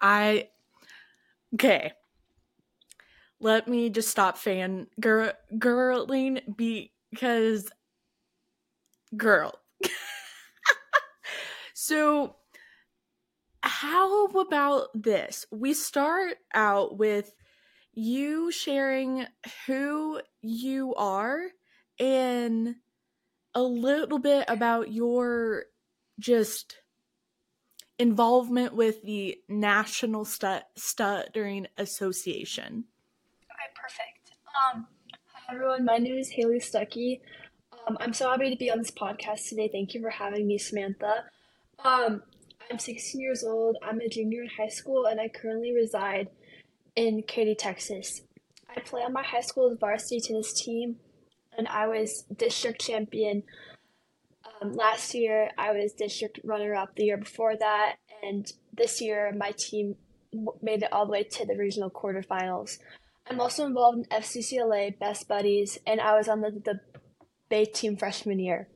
I okay. Let me just stop fan girl girling because girl. so how about this? We start out with you sharing who you are and a little bit about your just involvement with the National Stuttering Association. Okay, perfect. Um, hi everyone, my name is Hayley Stuckey. Um, I'm so happy to be on this podcast today. Thank you for having me, Samantha. Um, I'm 16 years old. I'm a junior in high school, and I currently reside in Katy, Texas. I play on my high school's varsity tennis team, and I was district champion um, last year. I was district runner up the year before that, and this year my team made it all the way to the regional quarterfinals. I'm also involved in FCCLA Best Buddies, and I was on the, the Bay team freshman year.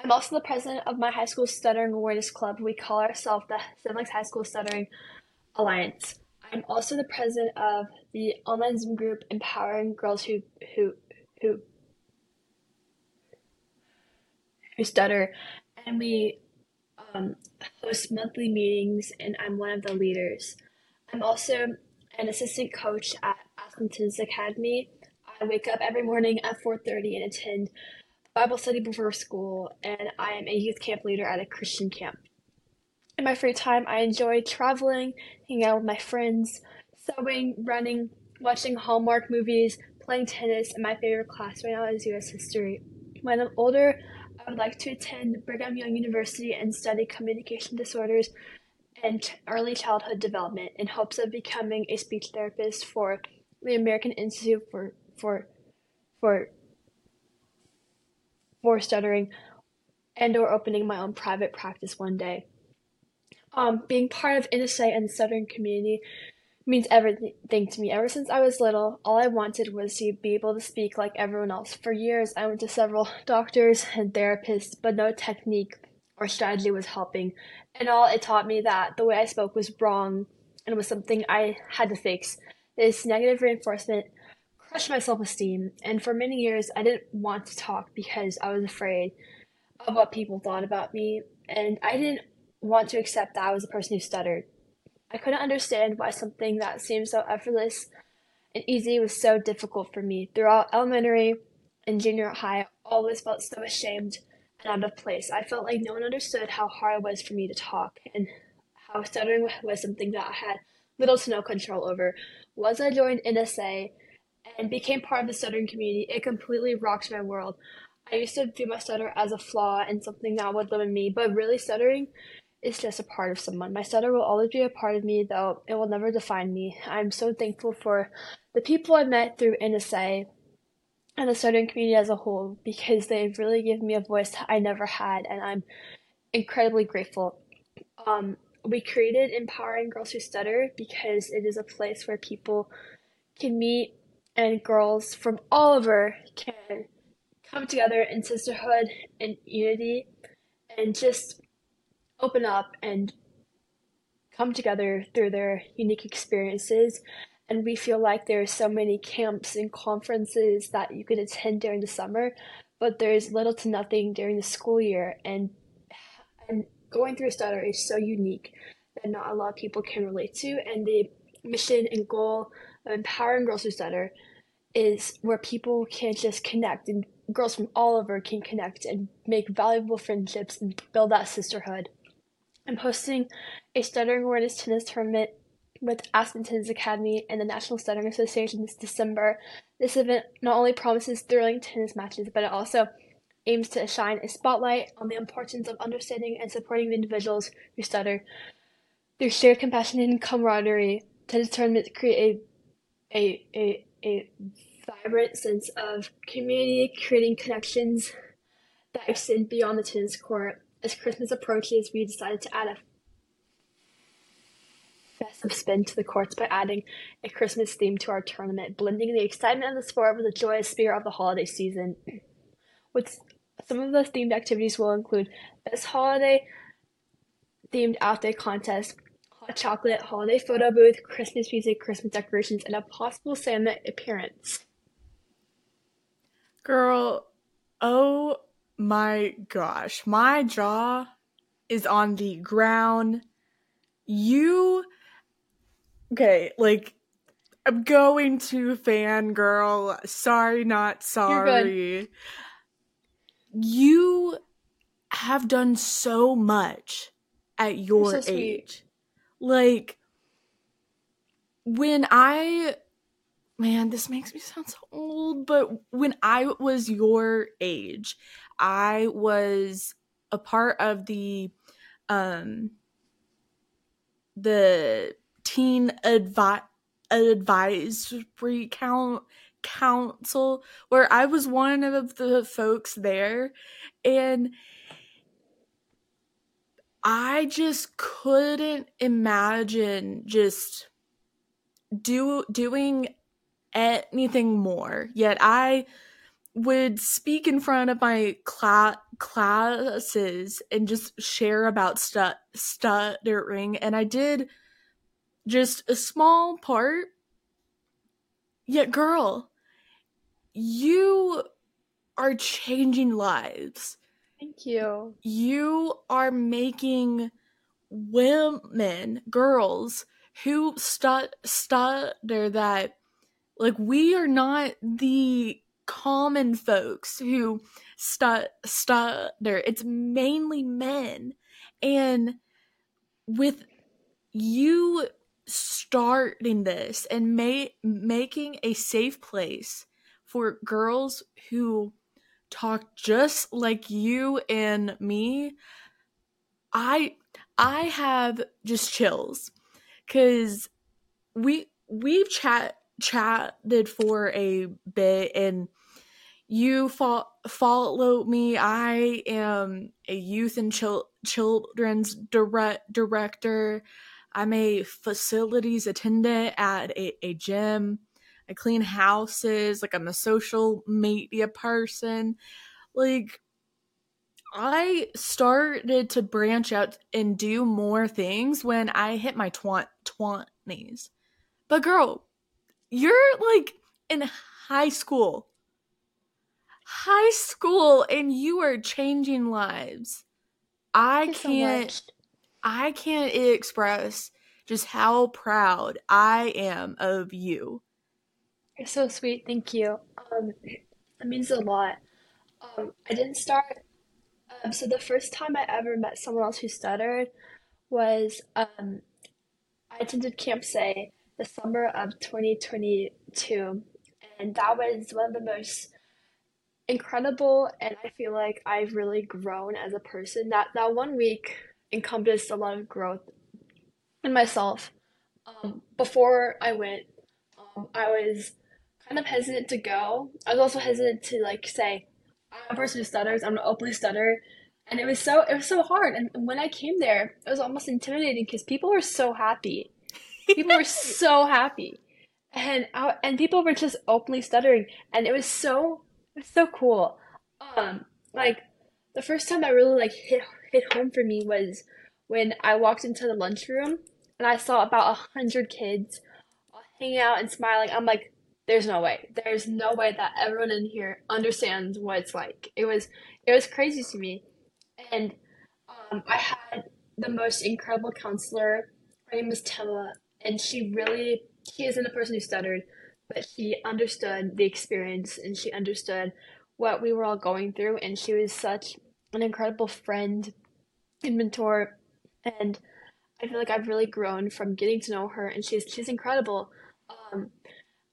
I'm also the president of my high school stuttering awareness club. We call ourselves the Lakes High School Stuttering Alliance. I'm also the president of the online Zoom group empowering girls who who who who stutter, and we um, host monthly meetings, and I'm one of the leaders. I'm also an assistant coach at Athens Academy. I wake up every morning at 4:30 and attend Bible study before school, and I am a youth camp leader at a Christian camp. In my free time, I enjoy traveling, hanging out with my friends, sewing, running, watching Hallmark movies, playing tennis, and my favorite class right now is U.S. history. When I'm older, I would like to attend Brigham Young University and study communication disorders and early childhood development in hopes of becoming a speech therapist for the American Institute for for for for stuttering and or opening my own private practice one day. Um, being part of NSA and the stuttering community means everything to me. Ever since I was little, all I wanted was to be able to speak like everyone else. For years, I went to several doctors and therapists, but no technique or strategy was helping. And all it taught me that the way I spoke was wrong and was something I had to fix. This negative reinforcement crushed my self esteem, and for many years I didn't want to talk because I was afraid of what people thought about me, and I didn't want to accept that I was a person who stuttered. I couldn't understand why something that seemed so effortless and easy was so difficult for me. Throughout elementary and junior high, I always felt so ashamed and out of place. I felt like no one understood how hard it was for me to talk and how stuttering was something that I had little to no control over. Once I joined NSA, and became part of the stuttering community, it completely rocked my world. I used to view my stutter as a flaw and something that would limit me, but really stuttering is just a part of someone. My stutter will always be a part of me, though it will never define me. I'm so thankful for the people I met through NSA and the stuttering community as a whole because they've really given me a voice I never had, and I'm incredibly grateful. Um, we created Empowering Girls Who Stutter because it is a place where people can meet and girls from all over can come together in sisterhood and unity and just open up and come together through their unique experiences. And we feel like there are so many camps and conferences that you could attend during the summer, but there's little to nothing during the school year. And and going through Stutter is so unique that not a lot of people can relate to. And the mission and goal of empowering girls who stutter is where people can just connect and girls from all over can connect and make valuable friendships and build that sisterhood. I'm hosting a stuttering awareness tennis tournament with Aspen Tennis Academy and the National Stuttering Association this December. This event not only promises thrilling tennis matches, but it also aims to shine a spotlight on the importance of understanding and supporting the individuals who stutter. Through shared compassion and camaraderie, tennis tournaments create a, a, a, a vibrant sense of community, creating connections that extend beyond the tennis court. As Christmas approaches, we decided to add a festive spin to the courts by adding a Christmas theme to our tournament, blending the excitement of the sport with the joyous spirit of the holiday season. With some of the themed activities will include best holiday themed outfit contest, hot chocolate, holiday photo booth, Christmas music, Christmas decorations, and a possible Santa appearance. Girl, oh my gosh, my jaw is on the ground. You, okay, like, I'm going to fangirl. Sorry, not sorry. You have done so much at your so age. Like, when I man, this makes me sound so old, but when I was your age, I was a part of the um the teen advi- advisory count council where I was one of the folks there and I just couldn't imagine just do doing anything more. Yet I would speak in front of my cla- classes and just share about stu- stuttering. And I did just a small part. Yet, girl, you are changing lives. Thank you. You are making women, girls who stu- stutter that like we are not the common folks who stu- stutter. It's mainly men. And with you starting this and ma- making a safe place for girls who talk just like you and me, I I have just chills cuz we we've chat chatted for a bit and you fo- follow me. I am a youth and chil- children's direct director. I'm a facilities attendant at a, a gym. I clean houses. Like I'm a social media person. Like I started to branch out and do more things when I hit my twenties. But girl, you're like in high school. High school and you are changing lives. I can't I can't express just how proud I am of you. You're so sweet. Thank you. Um, that means a lot. Um, I didn't start. Um, so the first time I ever met someone else who stuttered was um, I attended Camp Say the summer of 2022, and that was one of the most incredible and I feel like I've really grown as a person. That that one week encompassed a lot of growth in myself. Um, before I went, um, I was kind of hesitant to go. I was also hesitant to like say, I'm a person who stutters. I'm an openly stutter, and it was so it was so hard. And when I came there, it was almost intimidating because people were so happy. People were so happy, and I, and people were just openly stuttering, and it was so it was so cool. Um, like the first time I really like hit hit home for me was when I walked into the lunchroom and I saw about a hundred kids hanging out and smiling. I'm like, there's no way. There's no way that everyone in here understands what it's like. It was it was crazy to me, and um, I had the most incredible counselor. Her name was Tella, and she really she isn't a person who stuttered, but she understood the experience and she understood what we were all going through, and she was such an incredible friend and mentor, and I feel like I've really grown from getting to know her, and she's she's incredible. Um,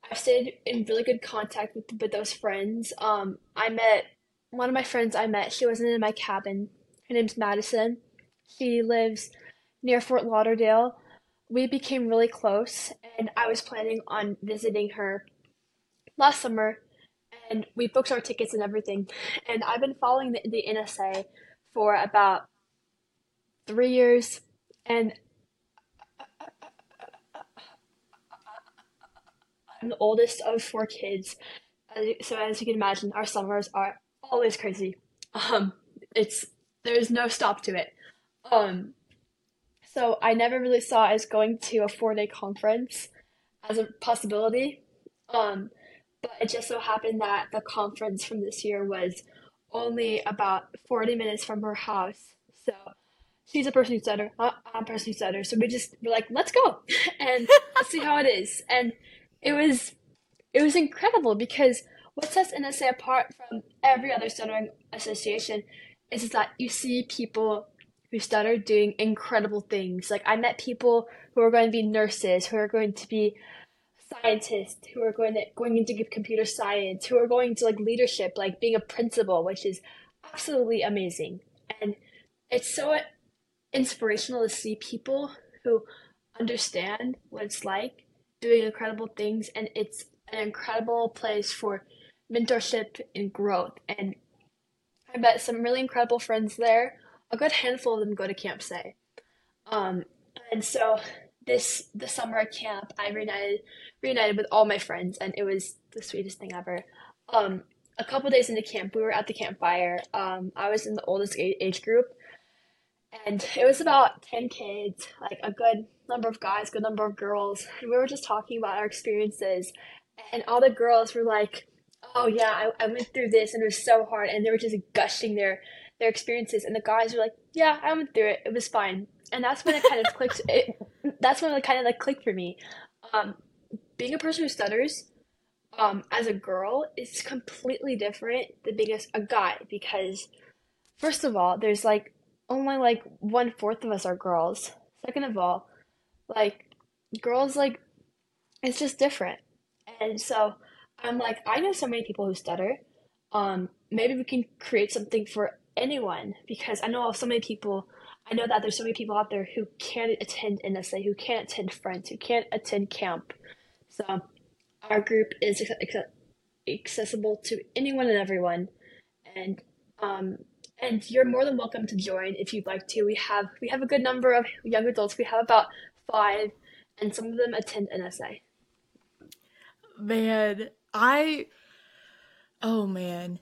I've stayed in really good contact with with those friends. Um, I met one of my friends. I met. She wasn't in my cabin. Her name's Madison. She lives near Fort Lauderdale. We became really close, and I was planning on visiting her last summer, and we booked our tickets and everything. And I've been following the, the NSA for about three years, and I'm the oldest of four kids. So as you can imagine, our summers are always crazy. Um, it's there's no stop to it. Um, So I never really saw as going to a four day conference as a possibility. Um, but it just so happened that the conference from this year was only about 40 minutes from her house. So she's a person who stutter, I'm a person who stutters. So we just were like, let's go and let's see how it is. And it was it was incredible because what sets NSA apart from every other stuttering association is that you see people who stutter doing incredible things. Like I met people who are going to be nurses, who are going to be scientists, who are going to going into computer science, who are going to like leadership, like being a principal, which is absolutely amazing. And it's so inspirational to see people who understand what it's like doing incredible things and it's an incredible place for mentorship and growth and I met some really incredible friends there a good handful of them go to Camp Say. Um, and so this the summer camp, I reunited reunited with all my friends, and it was the sweetest thing ever. Um, a couple days into camp, we were at the campfire. Um, I was in the oldest age group, and it was about ten kids, like a good number of guys, good number of girls, and we were just talking about our experiences. And all the girls were like, "Oh yeah, I, I went through this, and it was so hard," and they were just gushing their their experiences, and the guys were like, "Yeah, I went through it. It was fine." And that's when it kind of clicked. It, that's when it kind of like clicked for me. Um, being a person who stutters, um, as a girl, is completely different than being a, a guy because, first of all, there's like only like one fourth of us are girls. Second of all, like girls like it's just different, and so I'm like I know so many people who stutter. Um, maybe we can create something for anyone because I know of so many people. I know that there's so many people out there who can't attend NSA, who can't attend Friends, who can't attend camp. So our group is accessible to anyone and everyone, and um, and you're more than welcome to join if you'd like to. We have we have a good number of young adults. We have about five, and some of them attend NSA. Man, I oh man,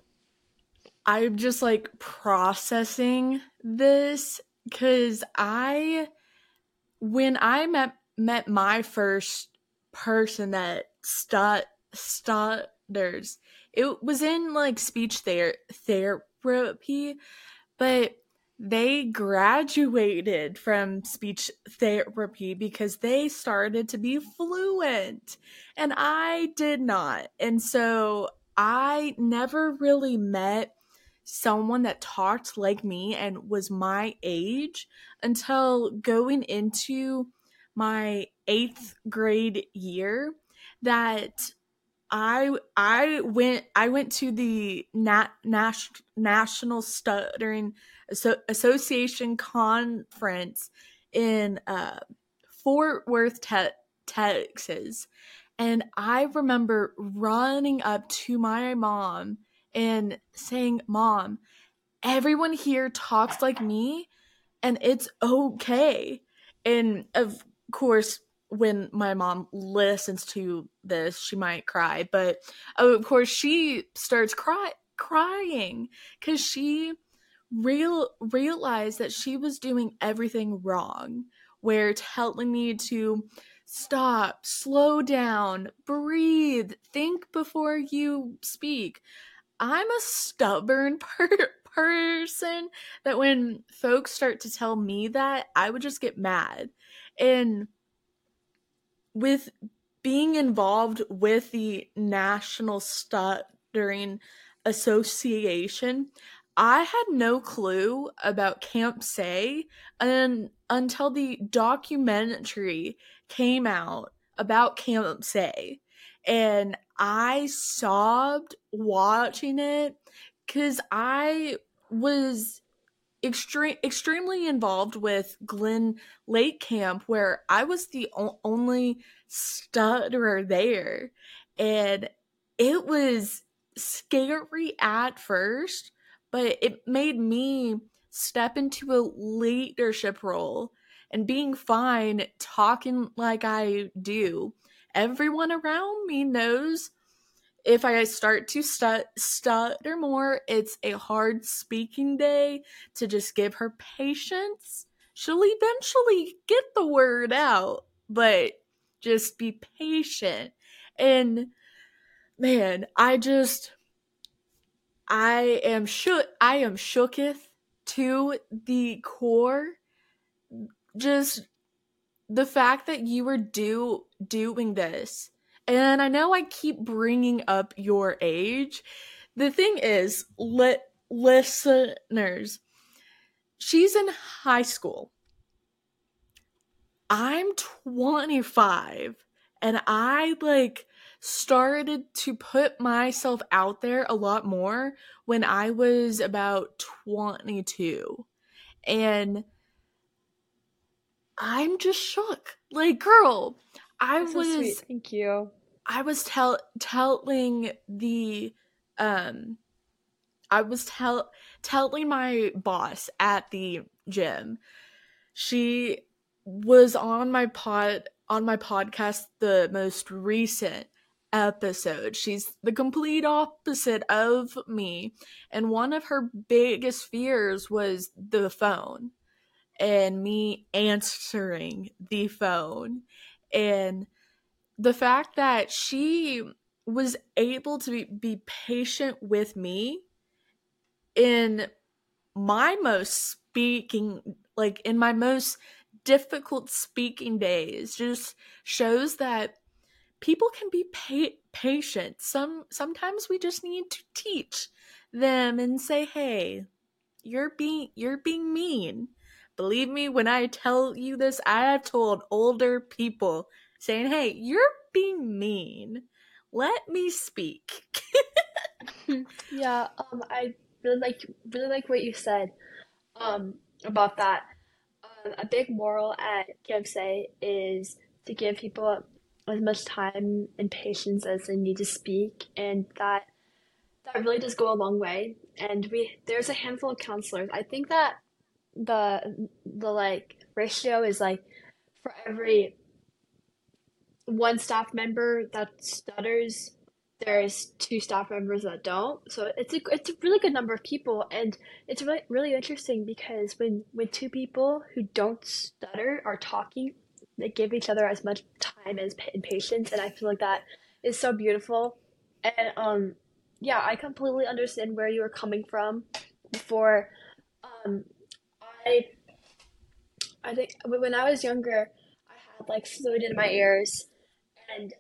I'm just like processing this because I, when I met met my first person that stut stutters, it was in like speech ther- therapy, but they graduated from speech therapy because they started to be fluent and I did not. And so I never really met someone that talked like me and was my age until going into my eighth grade year that I I went I went to the Nat, Nas, National Stuttering Association conference in uh, Fort Worth, te- Texas, and I remember running up to my mom and saying, Mom, everyone here talks like me and it's okay. And of course, when my mom listens to this, she might cry, but of course, she starts cry- crying because she real realized that she was doing everything wrong. Where telling me to stop, slow down, breathe, think before you speak. I'm a stubborn per- person that when folks start to tell me that, I would just get mad. And with being involved with the National Stuttering Association, I had no clue about Camp Say and until the documentary came out about Camp Say. And I sobbed watching it because I was extreme extremely involved with Glen Lake Camp, where I was the o- only stutterer there, and it was scary at first, but it made me step into a leadership role and being fine talking like I do everyone around me knows if I start to stut- stutter more, it's a hard speaking day to just give her patience. she'll eventually get the word out, but just be patient. And man, I just I am shook I am shooketh to the core. Just the fact that you were do doing this. And I know I keep bringing up your age. The thing is, li- listeners, she's in high school. I'm 25 and I like started to put myself out there a lot more when I was about 22. And I'm just shook. Like, girl, I That's so was sweet. Thank you. I was tell telling the um I was tell telling my boss at the gym. She was on my pod on my podcast the most recent episode. She's the complete opposite of me. And one of her biggest fears was the phone and me answering the phone. And the fact that she was able to be, be patient with me in my most speaking, like in my most difficult speaking days, just shows that people can be pa- patient. Some sometimes we just need to teach them and say, "Hey, you're being you're being mean." Believe me when I tell you this, I have told older people saying, "Hey, you're being mean. Let me speak." Yeah, um, I really like really like what you said, um, about that. Um, a big moral at KFC is to give people as much time and patience as they need to speak, and that that really does go a long way. And we there's a handful of counselors. I think that the the like ratio is like for every one staff member that stutters, there's two staff members that don't. So it's a it's a really good number of people, and it's really really interesting because when when two people who don't stutter are talking, they give each other as much time as and patience, and I feel like that is so beautiful. And um, yeah, I completely understand where you were coming from. Before, um, I I think when I was younger, I had like fluid in my ears, and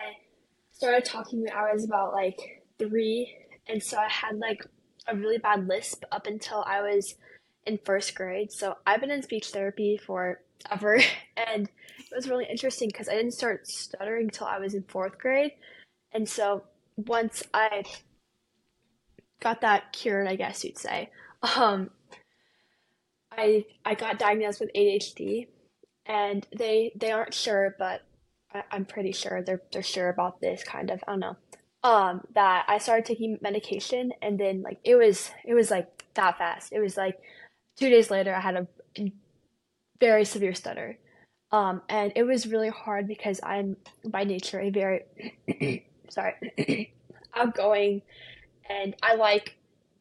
I started talking when I was about like three, and so I had like a really bad lisp up until I was in first grade. So I've been in speech therapy for ever, and it was really interesting because I didn't start stuttering until I was in fourth grade, and so once I got that cured, I guess you'd say, um, I I got diagnosed with ADHD, and they they aren't sure, but I, I'm pretty sure they're they're sure about this kind of. I don't know. Um, that I started taking medication, and then like it was it was like that fast. It was like two days later, I had a very severe stutter. Um, and it was really hard because I'm by nature a very sorry outgoing, and I like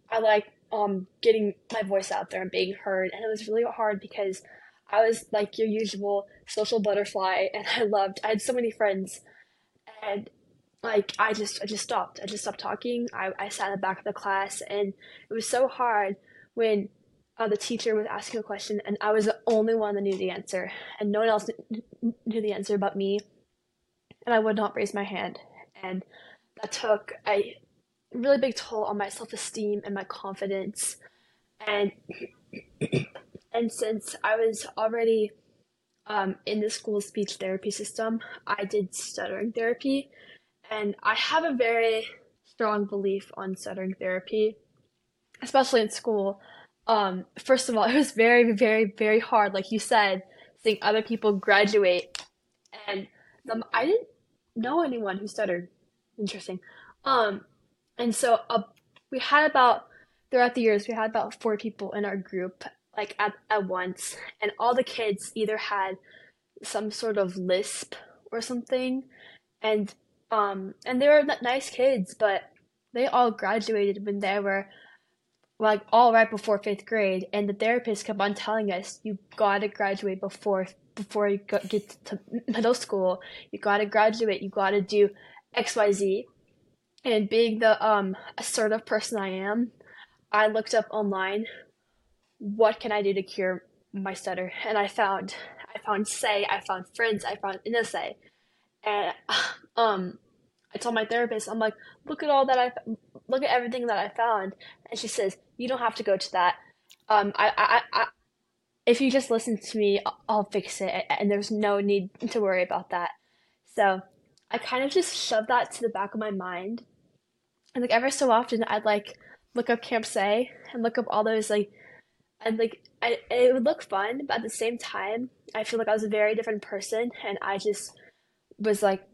I like um getting my voice out there and being heard, and it was really hard because I was like your usual social butterfly, and I loved I had so many friends, and like I just I just stopped. I just stopped talking. I I sat in the back of the class, and it was so hard when uh, the teacher was asking a question and I was the only one that knew the answer and no one else knew the answer but me. And I would not raise my hand. And that took a really big toll on my self-esteem and my confidence. And and since I was already um, in the school speech therapy system I did stuttering therapy. And I have a very strong belief on stuttering therapy especially in school. Um, first of all, it was very, very, very hard, like you said, seeing other people graduate, and um, I didn't know anyone who stuttered. Interesting. Um, and so uh, we had about throughout the years we had about four people in our group, like at at once, and all the kids either had some sort of lisp or something, and um, and they were nice kids, but they all graduated when they were like all right before fifth grade, and the therapist kept on telling us, "You gotta graduate before before you get to middle school. You gotta graduate. You gotta do X, Y, Z." And being the um assertive person I am, I looked up online, what can I do to cure my stutter? And I found I found Say, I found Friends, I found NSA, and um I told my therapist, I'm like, look at all that I look at everything that I found, and she says, you don't have to go to that. Um, I, I, I, if you just listen to me, I'll fix it, and there's no need to worry about that. So, I kind of just shoved that to the back of my mind, and like ever so often, I'd like look up Camp Say and look up all those like, and like I, it would look fun, but at the same time, I feel like I was a very different person, and I just was like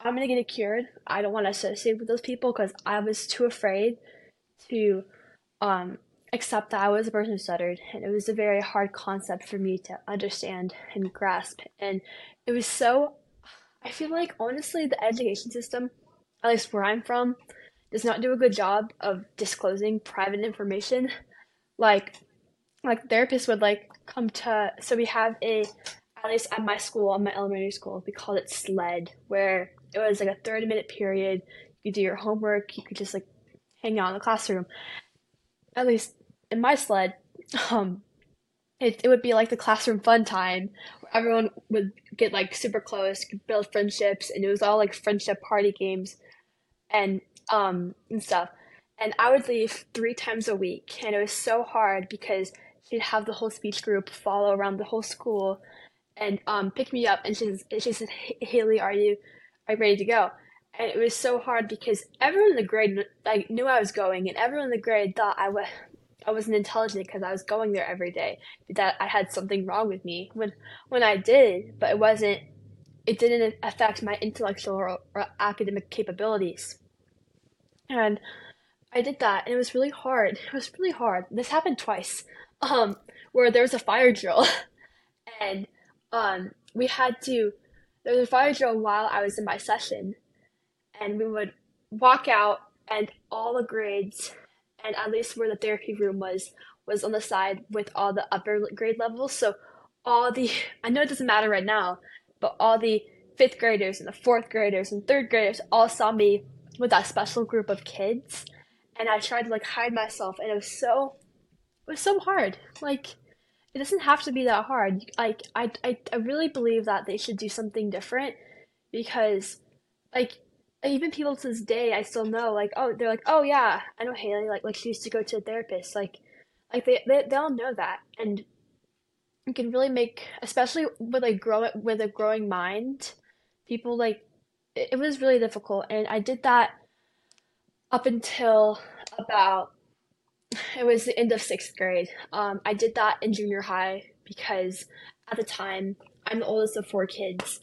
I'm gonna get it cured. I don't want to associate with those people because I was too afraid to um, accept that I was a person who stuttered, and it was a very hard concept for me to understand and grasp. And it was so. I feel like honestly, the education system, at least where I'm from, does not do a good job of disclosing private information. Like, like therapists would like come to. So we have a at least at my school, at my elementary school, we called it SLED, where it was like a 30 minute period. You could do your homework, you could just like hang out in the classroom. At least in my sled, um, it, it would be like the classroom fun time where everyone would get like super close, build friendships, and it was all like friendship party games and um and stuff. And I would leave three times a week, and it was so hard because she'd have the whole speech group follow around the whole school and um pick me up, and she she said, "Hayley, are you like ready to go. And it was so hard because everyone in the grade like knew I was going, and everyone in the grade thought I was I wasn't intelligent because I was going there every day. That I had something wrong with me when when I did, but it wasn't. It didn't affect my intellectual or, or academic capabilities. And I did that, and it was really hard. It was really hard. This happened twice, um, where there was a fire drill, and um, we had to there was a fire drill while I was in my session, and we would walk out, and all the grades, and at least where the therapy room was, was on the side with all the upper grade levels. So all the I know it doesn't matter right now, but all the fifth graders and the fourth graders and third graders all saw me with that special group of kids, and I tried to like hide myself, and it was so it was so hard. Like it doesn't have to be that hard. Like I, I, I really believe that they should do something different because, like, even people to this day, I still know, like, oh, they're like, oh yeah, I know Hayley, like, like she used to go to a therapist, like, like they, they, they all know that, and you can really make, especially with like grow with a growing mind, people like, it, it was really difficult, and I did that up until about it was the end of sixth grade. Um, I did that in junior high because at the time I'm the oldest of four kids.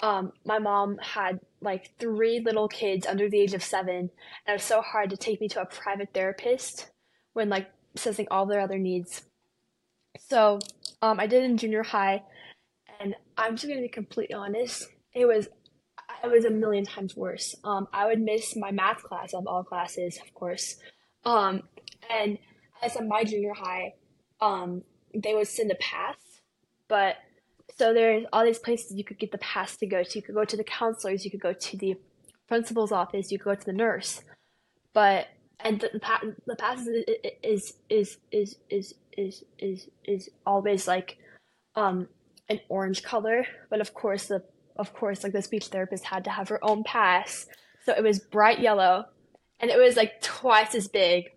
Um, my mom had like three little kids under the age of seven, and it was so hard to take me to a private therapist when like assessing all their other needs. So um, I did in junior high, and I'm just gonna be completely honest. It was it was a million times worse. Um, I would miss my math class of all classes, of course. Um, and as in my junior high, um, they would send a pass, but so there's all these places you could get the pass to go to. You could go to the counselors, you could go to the principal's office, you could go to the nurse, but and the, the, pa- the pass is is is is is is is is always like um an orange color, but of course the of course like the speech therapist had to have her own pass, so it was bright yellow, and it was like twice as big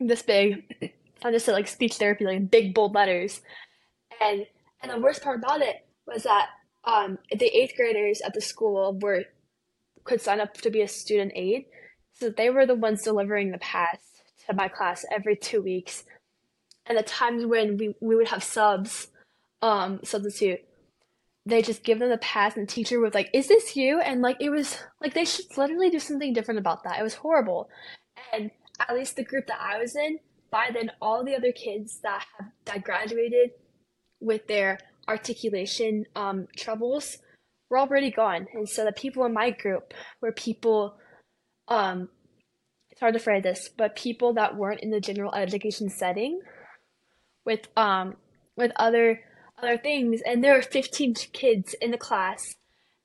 this big. I just said like speech therapy, like big bold letters. And and the worst part about it was that um, the eighth graders at the school were could sign up to be a student aide, so they were the ones delivering the pass to my class every two weeks. And the times when we, we would have subs, um, substitute, they just give them the pass and the teacher was like, Is this you? And like it was like they should literally do something different about that. It was horrible. And at least the group that I was in, by then all the other kids that have that graduated with their articulation um, troubles were already gone. And so the people in my group were people um, it's hard to phrase this, but people that weren't in the general education setting with um with other other things. And there were 15 kids in the class.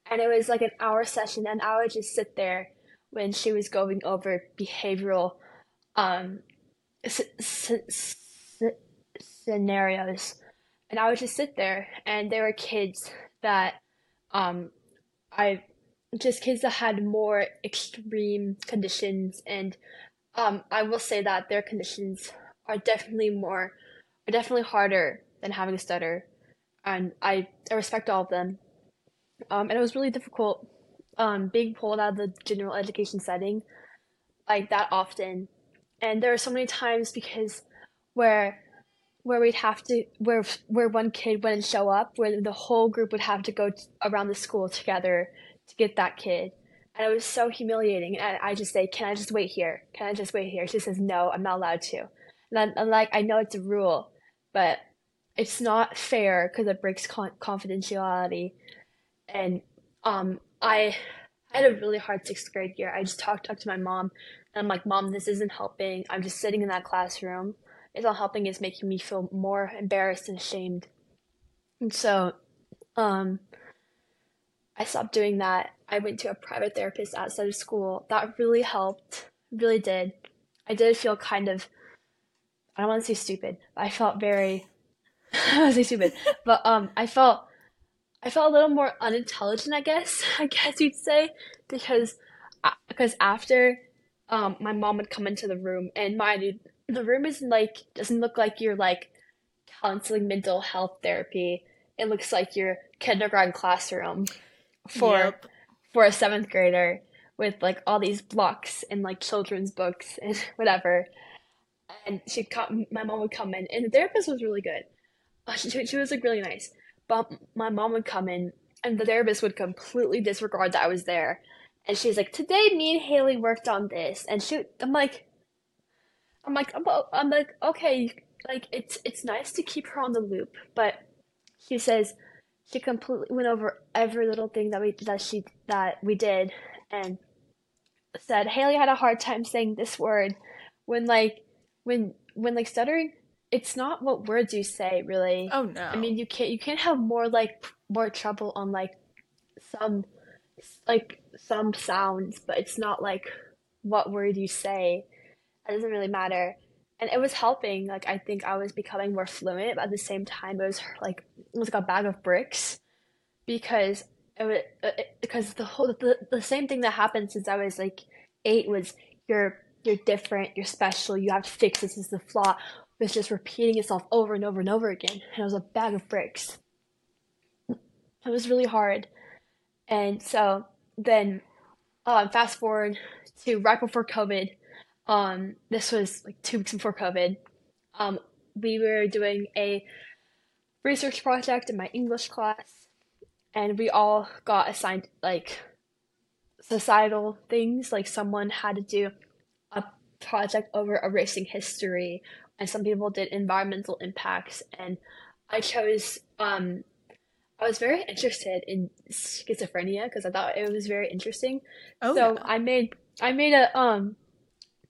And it was like an hour session. And I would just sit there when she was going over behavioral um scenarios. And I would just sit there. And there were kids that um I just kids that had more extreme conditions. And um I will say that their conditions are definitely more are definitely harder than having a stutter and I, I respect all of them. Um and it was really difficult um being pulled out of the general education setting like that often. And there are so many times because where where we'd have to where where one kid wouldn't show up where the whole group would have to go t- around the school together to get that kid. And it was so humiliating and i just say can i just wait here? Can i just wait here? She says no i'm not allowed to. And i'm, like i know it's a rule but it's not fair because it breaks con- confidentiality. And um i had a really hard sixth grade year. I just talked talked to my mom, and I'm like, "Mom, this isn't helping. I'm just sitting in that classroom. It's not helping. It's making me feel more embarrassed and ashamed. And so um i stopped doing that. I went to a private therapist outside of school. That really helped really did. I did feel kind of i don't want to say stupid but i felt very i don't want to say stupid but um i felt i felt a little more unintelligent i guess i guess you'd say because because uh, after um, my mom would come into the room and mind you the room is like doesn't look like you're like counseling mental health therapy. It looks like your kindergarten classroom for yep. for a seventh grader with like all these blocks and like children's books and whatever. And she'd come, my mom would come in, and the therapist was really good. Uh, she, she was like really nice. But my mom would come in, and the therapist would completely disregard that I was there. And she's like, "Today, me and Hayley worked on this," and she, I'm like, I'm like, I'm like, okay, like it's it's nice to keep her on the loop, but she says she completely went over every little thing that we that she that we did and said Hayley had a hard time saying this word when like when when like stuttering it's not what words you say really. Oh no. I mean you can't you can't have more like more trouble on like some like some sounds but it's not like what word you say. It doesn't really matter. And it was helping like i think i was becoming more fluent but at the same time it was like it was like a bag of bricks because it was uh, it, because the whole the, the same thing that happened since i was like eight was you're you're different you're special you have to fix this, this is the flaw It's just repeating itself over and over and over again and it was a bag of bricks it was really hard and so then um, fast forward to right before covid um, this was like two weeks before COVID. Um, we were doing a research project in my English class, and we all got assigned like societal things. Like someone had to do project over erasing history, and some people did environmental impacts. And I chose. Um, I was very interested in schizophrenia because I thought it was very interesting. Oh, so yeah. I made I made a um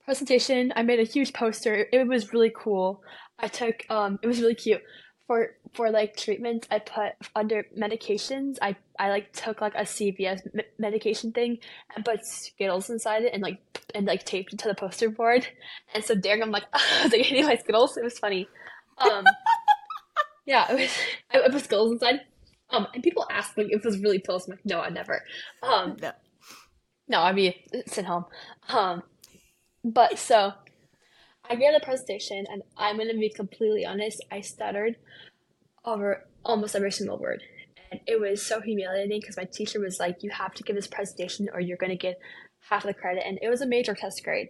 presentation. I made a huge poster. It was really cool. I took um it was really cute. For for like treatments, I put under medications. I I like took like a CVS medication thing and put Skittles inside it and like and like taped it to the poster board. And so daring, I'm like, I was like eating my Skittles. It was funny. Um, yeah, it was. I, I put Skittles inside. Um, and people ask like if it was really pills. I'm like, no, I never. Um, no. No, I mean, sent home. Um, but so I gave the presentation, and I'm gonna be completely honest. I stuttered over almost every single word, and it was so humiliating because my teacher was like, "You have to give this presentation, or you're gonna get half the credit." And it was a major test grade,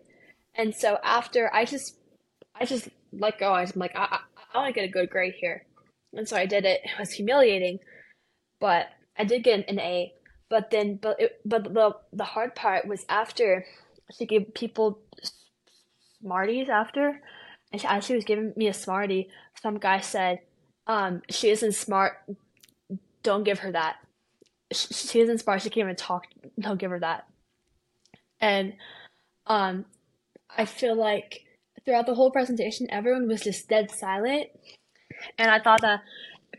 and so after I just, I just let go. I was like, I, I, I want to get a good grade here, and so I did it. It was humiliating, but I did get an A. But then, but it, but the the hard part was after she gave people Smarties after, and as she was giving me a Smartie, some guy said, um, "She isn't smart. Don't give her that. She, she isn't smart. She can't even talk. Don't give her that." And um, I feel like throughout the whole presentation, everyone was just dead silent. And I thought that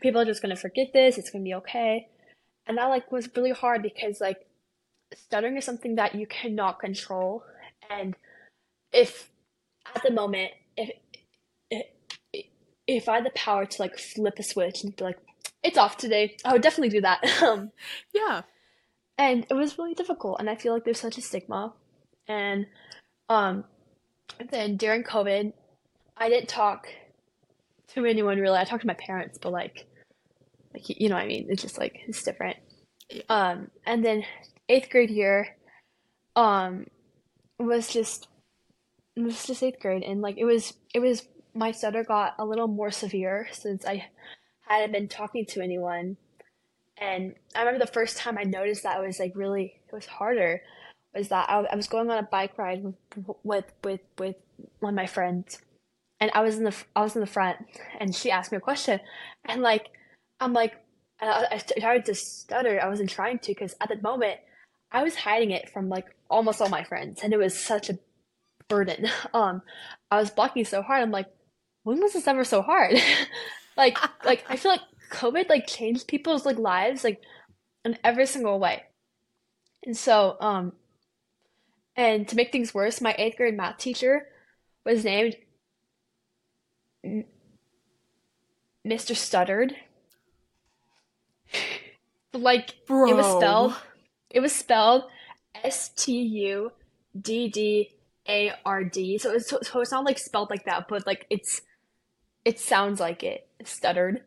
people are just gonna forget this, it's gonna be okay. And that like was really hard because like stuttering is something that you cannot control. And if at the moment, if if, if I had the power to like flip a switch and be like, it's off today, I would definitely do that. um, Yeah. and it was really difficult and i feel like there's such a stigma and um then during covid i didn't talk to anyone really i talked to my parents but like like you know what i mean it's just like it's different um and then eighth grade year um was just was just eighth grade and like it was it was my stutter got a little more severe since i hadn't been talking to anyone and I remember the first time I noticed that it was like really, it was harder, was that I, I was going on a bike ride with, with with with one of my friends, and I was in the I was in the front, and she asked me a question, and like I'm like, I, started to stutter. I wasn't trying to because at the moment I was hiding it from like almost all my friends, and it was such a burden. Um, I was blocking so hard. I'm like, when was this ever so hard? like like I feel like COVID like changed people's like lives like in every single way. And so, um, and to make things worse, my eighth grade math teacher was named Mr. Studdard. Like Bro. it was spelled, it was spelled S T U D D A R D. So it's so it's not like spelled like that, but like it's it sounds like it. Stuttered.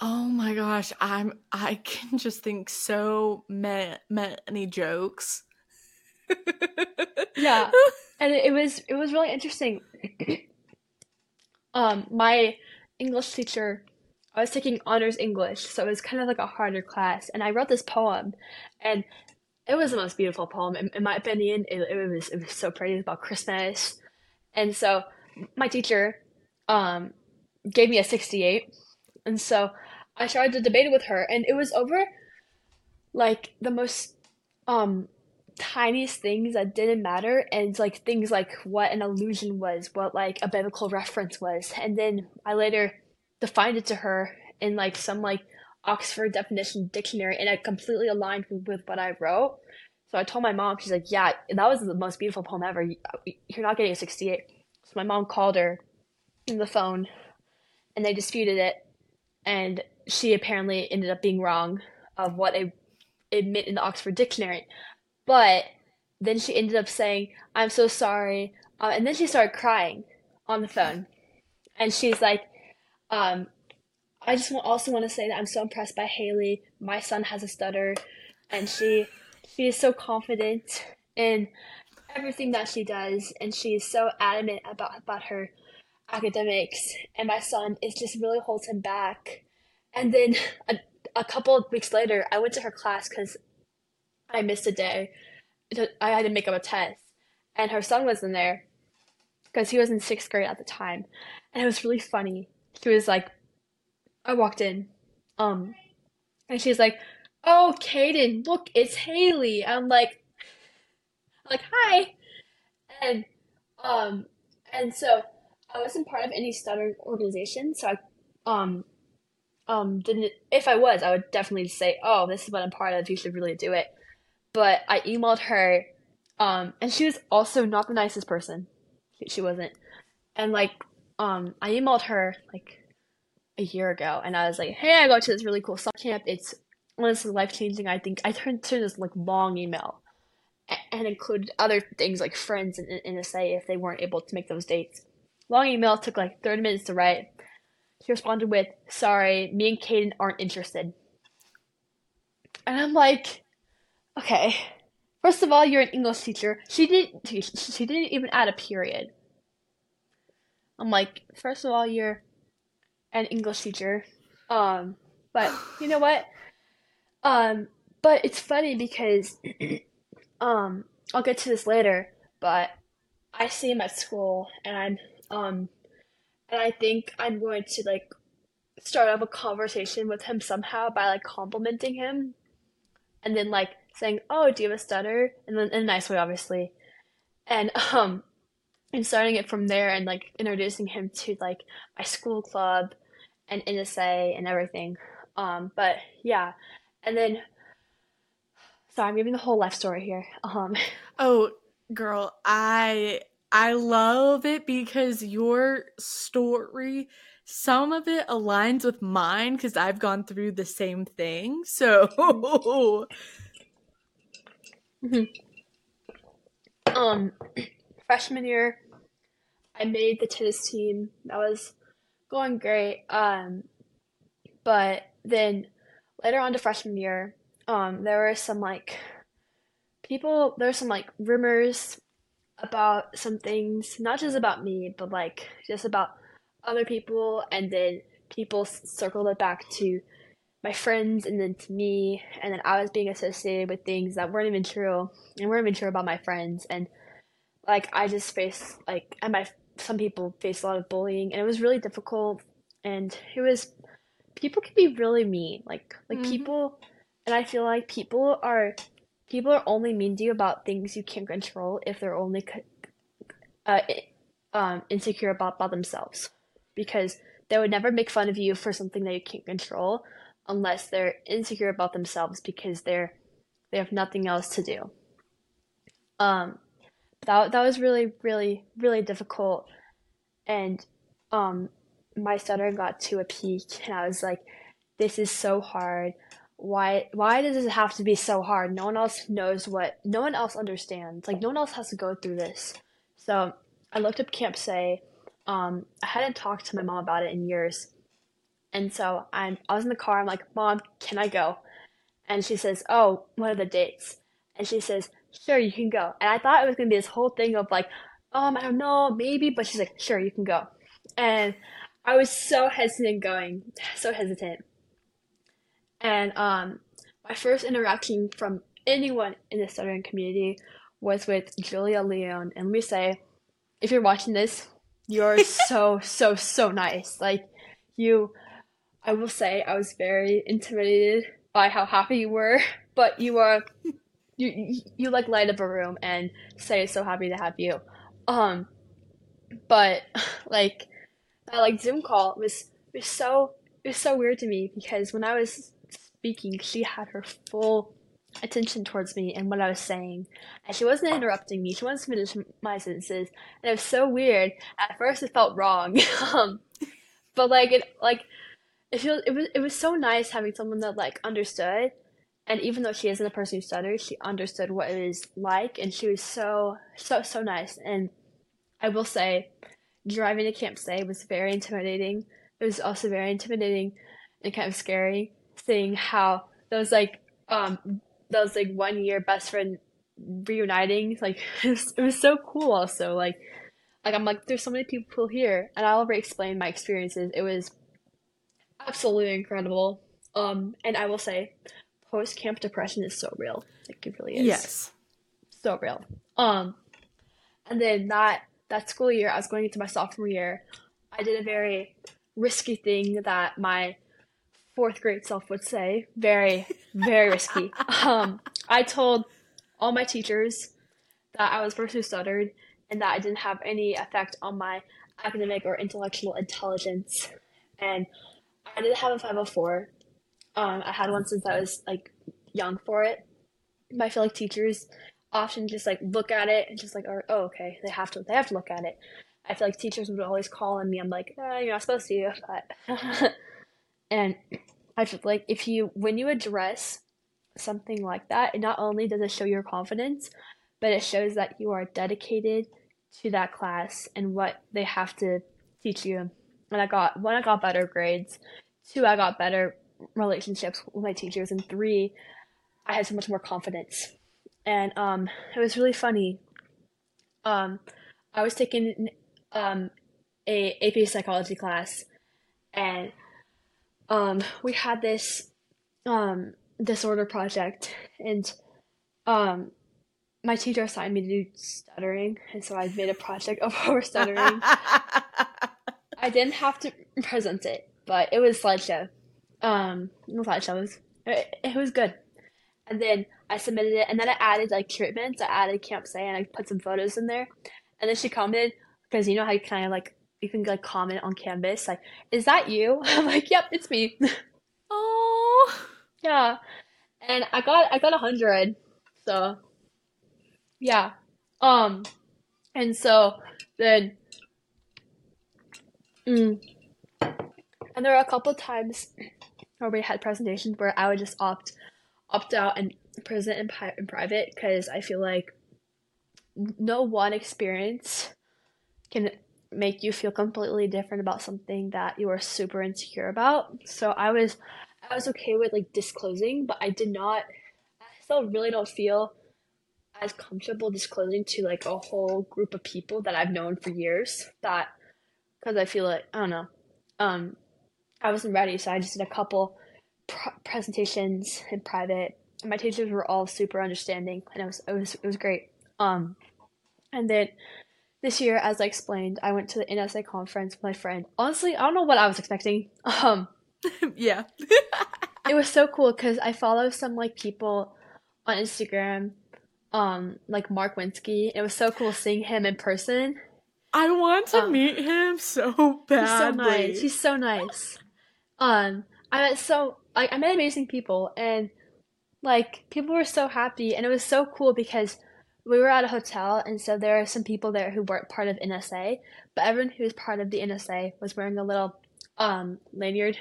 Oh my gosh, I'm I can just think so ma- many jokes. Yeah. and it, it was it was really interesting. um, my English teacher, I was taking honors English, so it was kind of like a harder class, and I wrote this poem, and it was the most beautiful poem in, in my opinion. It, it was it was so pretty. It was about Christmas, and so my teacher, um, gave me a sixty-eight, and so I tried to debate it with her, and it was over like the most um tiniest things that didn't matter and like things like what an illusion was what like a biblical reference was and then i later defined it to her in like some like oxford definition dictionary and it completely aligned with, what i wrote so i told my mom she's like yeah that was the most beautiful poem ever You- you're not getting a 68 so my mom called her in the phone and they disputed it and she apparently ended up being wrong of what it, it meant in the oxford dictionary but then she ended up saying, I'm so sorry. Uh, and then she started crying on the phone. And she's like, um, I just also want to say that I'm so impressed by Hayley. My son has a stutter, and she she is so confident in everything that she does, and she is so adamant about about her academics. And my son is just really holds him back. And then a, a couple of weeks later, I went to her class because I missed a day. I had to make up a test, and her son was in there because he was in sixth grade at the time, and it was really funny. He was like, I walked in, um, and she's like, "Oh, Caden, look, it's Hayley." I'm like, like hi, and um, and so I wasn't part of any stutter organization, so I um um didn't. If I was, I would definitely say, "Oh, this is what I'm part of. You should really do it." but I emailed her, um, and she was also not the nicest person. She, she wasn't, and like, um, I emailed her like a year ago, and I was like, "Hey, I go to this really cool summer camp. It's honestly life changing. I think I turned to this like long email, and included other things like friends and, in a say if they weren't able to make those dates. Long email took like thirty minutes to write. She responded with, "Sorry, me and Caden aren't interested." And I'm like, Okay. First of all, you're an English teacher. She didn't she didn't even add a period. I'm like, first of all, you're an English teacher. Um, but you know what? Um, but it's funny because um I'll get to this later, but I see him at school and I'm um and I think I'm going to like start up a conversation with him somehow by like complimenting him and then like saying, "Oh, do you have a stutter?" and then in a nice way, obviously. and um and starting it from there and like introducing him to like my school club and NSA and everything. Um, but yeah, and then sorry, I'm giving the whole life story here. Um, oh, girl, I I love it because your story, some of it aligns with mine because I've gone through the same thing. So, mm-hmm. um, freshman year, I made the tennis team. That was going great. Um, but then later on to freshman year, um, there were some like people. There were some like rumors about some things, not just about me, but like just about other people, and then people circled it back to my friends and then to me and then I was being associated with things that weren't even true and weren't even true about my friends and like I just faced like and my some people face a lot of bullying and it was really difficult and it was people can be really mean like like mm-hmm. people and I feel like people are people are only mean to you about things you can't control if they're only uh, um, insecure about, about themselves because they would never make fun of you for something that you can't control unless they're insecure about themselves because they're they have nothing else to do um that that was really really really difficult. And um my stutter got to a peak and I was like this is so hard. Why why does it have to be so hard? No one else knows what no one else understands. Like no one else has to go through this. So I looked up Camp Say. Um I hadn't talked to my mom about it in years. And so I'm I was in the car. I'm like mom can I go? And she says oh what are the dates? And she says sure, you can go. And I thought it was gonna be this whole thing of like, um, I don't know, maybe, but she's like, sure, you can go. And I was so hesitant going, so hesitant. And um, my first interaction from anyone in the Southern community was with Julia Leone. And let me say, if you're watching this, you're so, so, so nice. Like, you, I will say, I was very intimidated by how happy you were, but you are you you like light up a room and say so happy to have you. Um, but like that like Zoom call was was so it was so weird to me because when I was speaking, she had her full attention towards me and what I was saying, and she wasn't interrupting me. She wanted to finish my sentences, and it was so weird. At first, it felt wrong, um, but like it like it feels it was it was so nice having someone that like understood and even though she isn't a person who stutters, she understood what it is like, and she was so so so nice. And I will say, driving to Camp Say was very intimidating. It was also very intimidating and kind of scary seeing how those like um those like one year best friend reuniting like it was, it was so cool also like like I'm like there's so many people here and I'll already explain my experiences it was absolutely incredible um and I will say post camp depression is so real. Like it really is. Yes. So real. Um and then that that school year I was going into my sophomore year, I did a very risky thing that my fourth grade self would say. Very, very risky. Um I told all my teachers that I was who stuttered and that I didn't have any effect on my academic or intellectual intelligence. And I didn't have a 504, um, I had one since I was like young for it. But I feel like teachers often just like look at it and just like, oh, oh, okay, they have to, they have to look at it. I feel like teachers would always call on me. I'm like, eh, you're not supposed to, but and I feel like if you when you address something like that, it not only does it show your confidence, but it shows that you are dedicated to that class and what they have to teach you. And I got one, I got better grades. Two, I got better relationships with my teachers, and three, I had so much more confidence. And um, it was really funny. Um, I was taking um, a AP psychology class, and um, we had this um, disorder project, and um, my teacher assigned me to do stuttering, and so I made a project of over stuttering. I didn't have to present it, but it was slideshow um, slideshows. It, it was good. and then I submitted it, and then I added like treatments. I added Camp Say, and I put some photos in there, and then she commented because you know how you kind of like you can like comment on Canvas like, "Is that you?" I'm like, "Yep, it's me." Oh. yeah, and I got I got a hundred, so yeah, um, and so then, mm, and there were a couple times where we had presentations where I would just opt opt out and present in, pi- in private because I feel like no one experience can make you feel completely different about something that you are super insecure about. So I was I was okay with like disclosing, but I did not I still really don't feel as comfortable disclosing to like a whole group of people that I've known for years that because I feel like I don't know um I wasn't ready so I just did a couple pr- presentations in private and my teachers were all super understanding and it was it was it was great um and then this year as I explained I went to the NSA conference with my friend honestly I don't know what I was expecting um yeah. it was so cool because I follow some like people on Instagram um like Mark Winsky. It was so cool seeing him in person. I want to Um, meet him so He's so nice. He's so nice. Um, I met so like I met amazing people and like people were so happy and it was so cool because we were at a hotel and so there are some people there who weren't part of NSA, but everyone who was part of the NSA was wearing a little um lanyard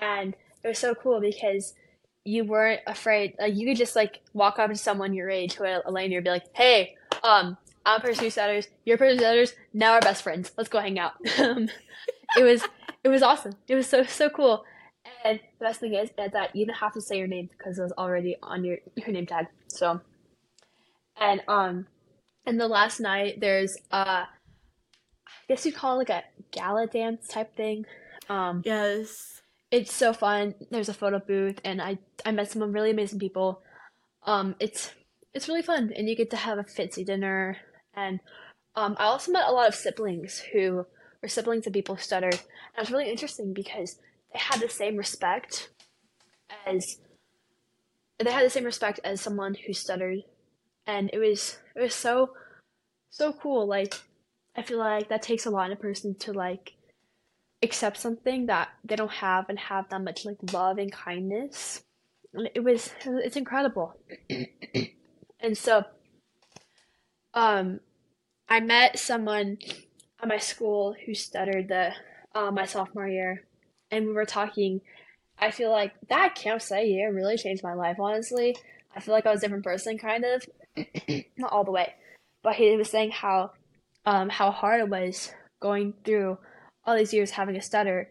and it was so cool because you weren't afraid like you could just like walk up to someone your age who had a lanyard and be like, Hey, um, I'm a person who stutters, you're a person now we're best friends. Let's go hang out. It was it was awesome. It was so so cool. And the best thing is, is that you didn't have to say your name because it was already on your your name tag. So and um and the last night there's uh I guess you'd call it like a gala dance type thing. Um Yes. it's so fun. There's a photo booth and I I met some really amazing people. Um it's it's really fun and you get to have a fancy dinner and um I also met a lot of siblings who were siblings of people who stuttered. And it was really interesting because they had the same respect as they had the same respect as someone who stuttered and it was it was so so cool like I feel like that takes a lot in a person to like accept something that they don't have and have that much like love and kindness. And it was it's incredible. and so um I met someone at my school who stuttered the uh, my sophomore year and we were talking I feel like that camp site year really changed my life honestly. I feel like I was a different person kind of. Not all the way. But he was saying how um how hard it was going through all these years having a stutter.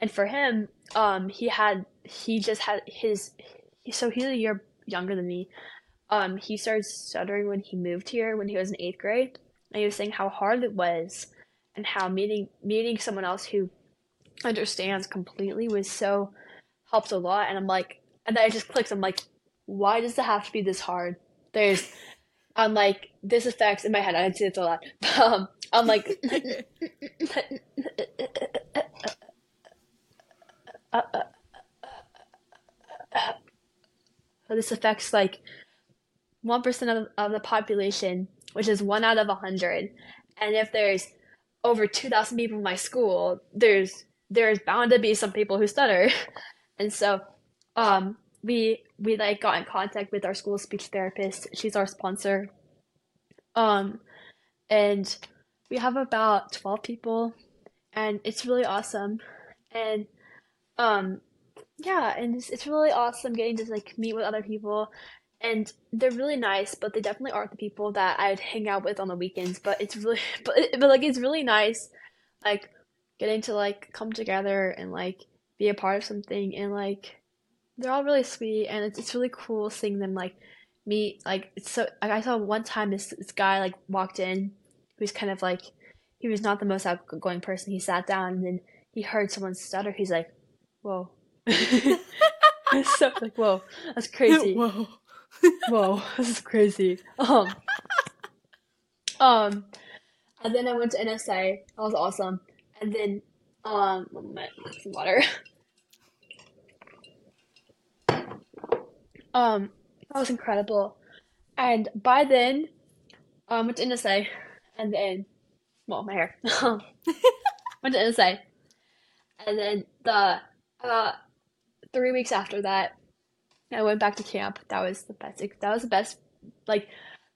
And for him, um, he had he just had his so he's a year younger than me. Um, he started stuttering when he moved here when he was in eighth grade, and he was saying how hard it was, and how meeting meeting someone else who understands completely was so helped a lot. And I'm like, and then it just clicks. I'm like, why does it have to be this hard? There's, I'm like, this affects in my head. I didn't say this a lot. Um, I'm like, this affects like one percent of, of the population, which is one out of a hundred. And if there's over two thousand people in my school, there's there's bound to be some people who stutter. And so, um, we we like got in contact with our school speech therapist. She's our sponsor. Um, and we have about 12 people and it's really awesome. And um yeah, and it's, it's really awesome getting to like meet with other people and they're really nice, but they definitely aren't the people that I'd hang out with on the weekends, but it's really but but like it's really nice like getting to like come together and like be a part of something. And like they're all really sweet. And it's, it's really cool seeing them like meet like it's so like I saw one time this this guy like walked in. Who's kind of like he was not the most outgoing person. He sat down and then he heard someone stutter. He's like whoa. So like whoa that's crazy. Whoa. Whoa this is crazy. Um um and then I went to NSA that was awesome. And then um moment, some water? Um That was incredible. And by then, um, went to NSA, and then, well, my hair. went to NSA, and then the uh, three weeks after that, I went back to camp. That was the best. That was the best. Like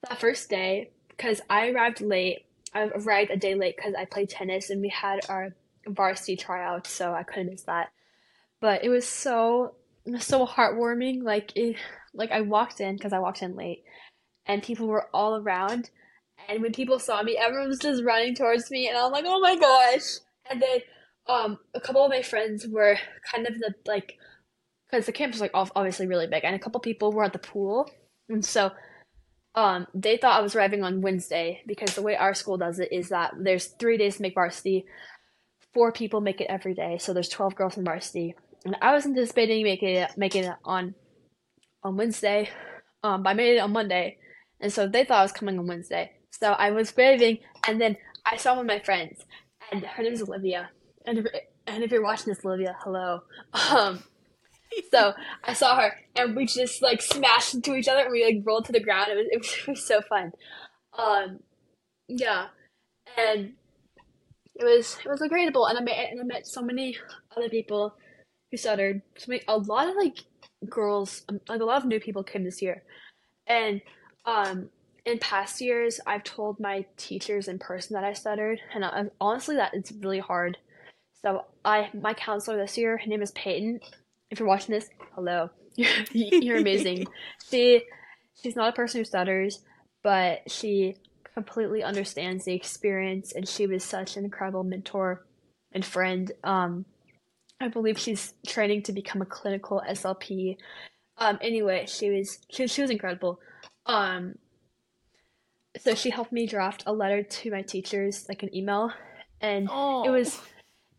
that first day, because I arrived late. I arrived a day late because I played tennis and we had our varsity tryout, so I couldn't miss that. But it was so so heartwarming. Like it, like I walked in because I walked in late, and people were all around. And when people saw me, everyone was just running towards me, and I was like, "Oh my gosh!" And then um, a couple of my friends were kind of the like, because the camp is like obviously really big, and a couple people were at the pool, and so um, they thought I was arriving on Wednesday because the way our school does it is that there's three days to make varsity, four people make it every day, so there's twelve girls in varsity, and I was anticipating making it making it on on Wednesday, um, but I made it on Monday, and so they thought I was coming on Wednesday. So I was waving, and then I saw one of my friends, and her name is Olivia, and if, and if you're watching this, Olivia, hello. Um, so I saw her, and we just like smashed into each other, and we like rolled to the ground. It was it was, it was so fun. Um, yeah, and it was it was incredible, and I met and I met so many other people who stuttered. So many, a lot of like girls, um, like a lot of new people came this year, and um, in past years, I've told my teachers in person that I stuttered, and I, honestly, that it's really hard. So I, my counselor this year, her name is Peyton. If you're watching this, hello, you're amazing. she, she's not a person who stutters, but she completely understands the experience, and she was such an incredible mentor and friend. Um, I believe she's training to become a clinical SLP. Um, anyway, she was she, she was incredible. Um, so she helped me draft a letter to my teachers, like an email, and oh. it was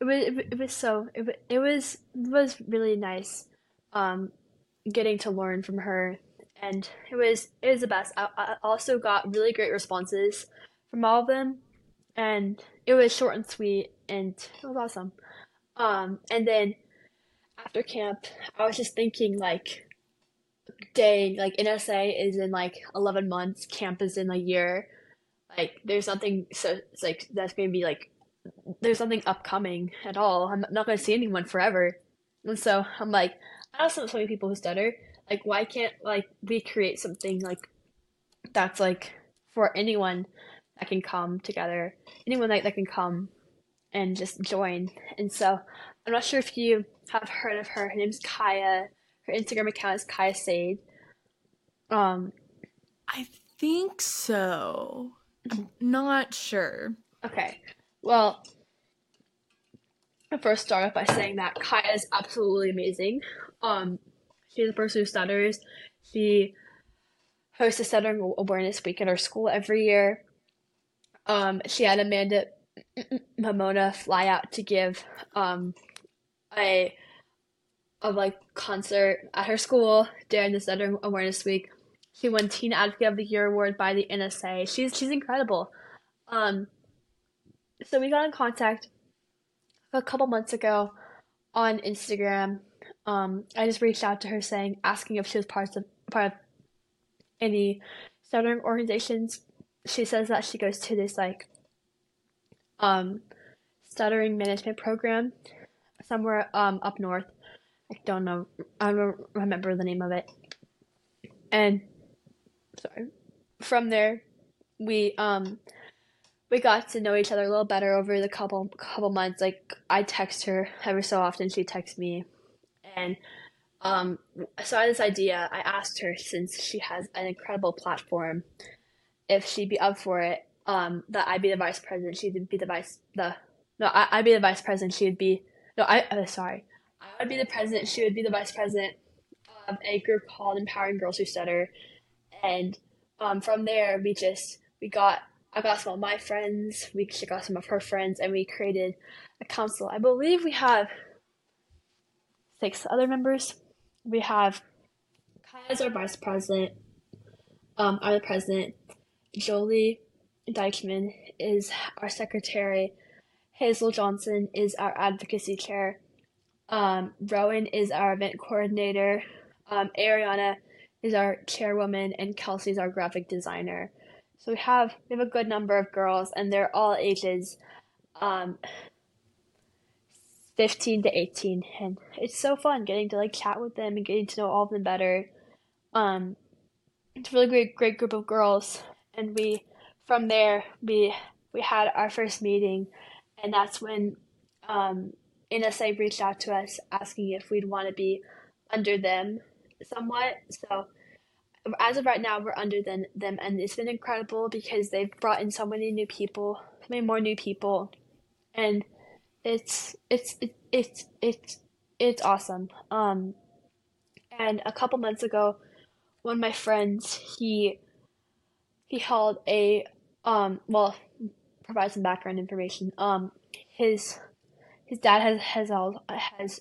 it was it was so it, it was it was really nice um getting to learn from her. And it was it was the best. I, I also got really great responses from all of them. And it was short and sweet and it was awesome. Um and then after camp i was just thinking like dang like NSA is in like 11 months. Camp is in a year. Like there's nothing so it's like that's gonna be like there's nothing upcoming at all. I'm not gonna see anyone forever. And so I'm like, I also know so many people who stutter. Like, why can't like we create something like that's like for anyone that can come together, anyone that, that can come and just join. And so I'm not sure if you have heard of her. Her name's Kaya. Her Instagram account is Kaya Sade. Um, I think so. I'm not sure. Okay. Well, I first start off by saying that Kaya is absolutely amazing. Um, she's a person who stutters. She hosts a stuttering awareness week at our school every year. Um, she had Amanda Mammana fly out to give um a a like concert at her school during the Stuttering Awareness Week. She won Teen Advocate of the Year award by the NSA. She's she's incredible. Um, so we got in contact a couple months ago on Instagram. Um, I just reached out to her saying, asking if she was part of part of any stuttering organizations. She says that she goes to this like um stuttering management program somewhere um up north. I don't know. I don't remember the name of it. And sorry. From there, we um we got to know each other a little better over the couple couple months. Like I text her every so often, she texts me, and um, so I had this idea. I asked her since she has an incredible platform, if she'd be up for it. Um, that I'd be the vice president, she'd be the vice the no, I, I'd be the vice president, she would be no, I uh, sorry, I would be the president, she would be the vice president of a group called Empowering Girls Who Stutter, and um, from there we just we got I got some of my friends, we she got some of her friends, and we created a council. I believe we have six other members. We have Kaya as our vice president. Um, I'm the president. Jolie Deichman is our secretary. Hazel Johnson is our advocacy chair. Um, Rowan is our event coordinator. Um, Ariana is our chairwoman, and Kelsey's our graphic designer. So we have we have a good number of girls, and they're all ages, um, fifteen to eighteen, and it's so fun getting to like chat with them and getting to know all of them better. Um, it's a really great great group of girls, and we from there we we had our first meeting, and that's when um, NSA reached out to us asking if we'd want to be under them somewhat. So as of right now, we're under them, them, and it's been incredible because they've brought in so many new people, so many more new people, and it's it's it, it's it's it's awesome. Um, and a couple months ago, one of my friends he he held a um well provide some background information. Um, his his dad has has has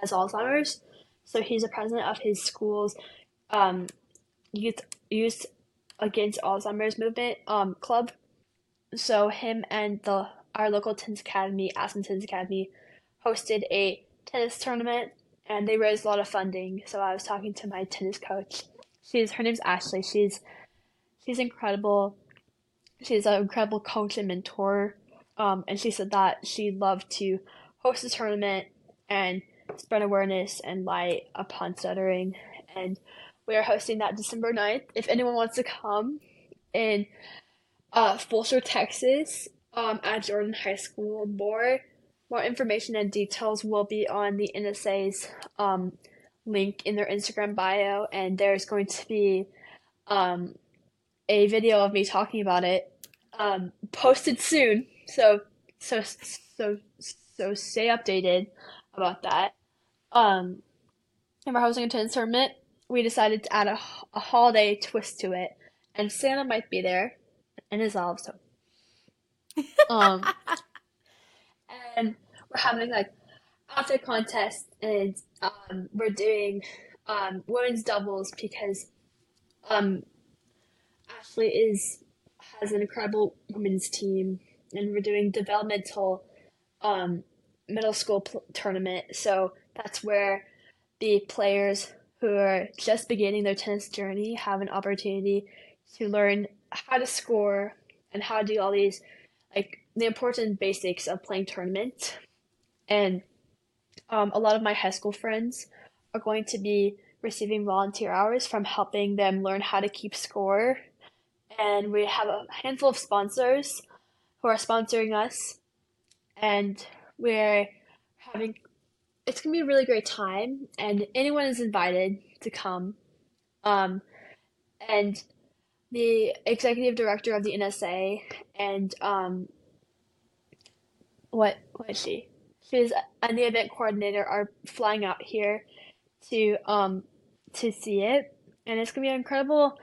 has Alzheimer's, so he's a president of his school's um, youth youth against Alzheimer's movement um, club. So him and the our local tennis academy, Aspen Tennis Academy, hosted a tennis tournament, and they raised a lot of funding. So I was talking to my tennis coach. She's her name's Ashley. She's she's incredible. She's an incredible coach and mentor. Um, and she said that she'd love to host a tournament and spread awareness and light upon stuttering. And we are hosting that December 9th. If anyone wants to come in uh, Fulshear, Texas, um, at Jordan High School, more more information and details will be on the NSA's um, link in their Instagram bio, and there's going to be um, a video of me talking about it um, posted soon. So so so so stay updated about that. Um, and we're hosting a tennis tournament. We decided to add a, a holiday twist to it, and Santa might be there, and his elves. So, um, and we're having like outfit contest, and um, we're doing um women's doubles because um Ashley is has an incredible women's team, and we're doing developmental um middle school pl- tournament. So that's where the players who are just beginning their tennis journey have an opportunity to learn how to score and how to do all these like the important basics of playing tournament. And um, a lot of my high school friends are going to be receiving volunteer hours from helping them learn how to keep score. And we have a handful of sponsors who are sponsoring us. And we're having it's gonna be a really great time, and anyone is invited to come. Um, and the executive director of the NSA and um, what what is she? She's and the event coordinator are flying out here to um to see it, and it's gonna be an incredible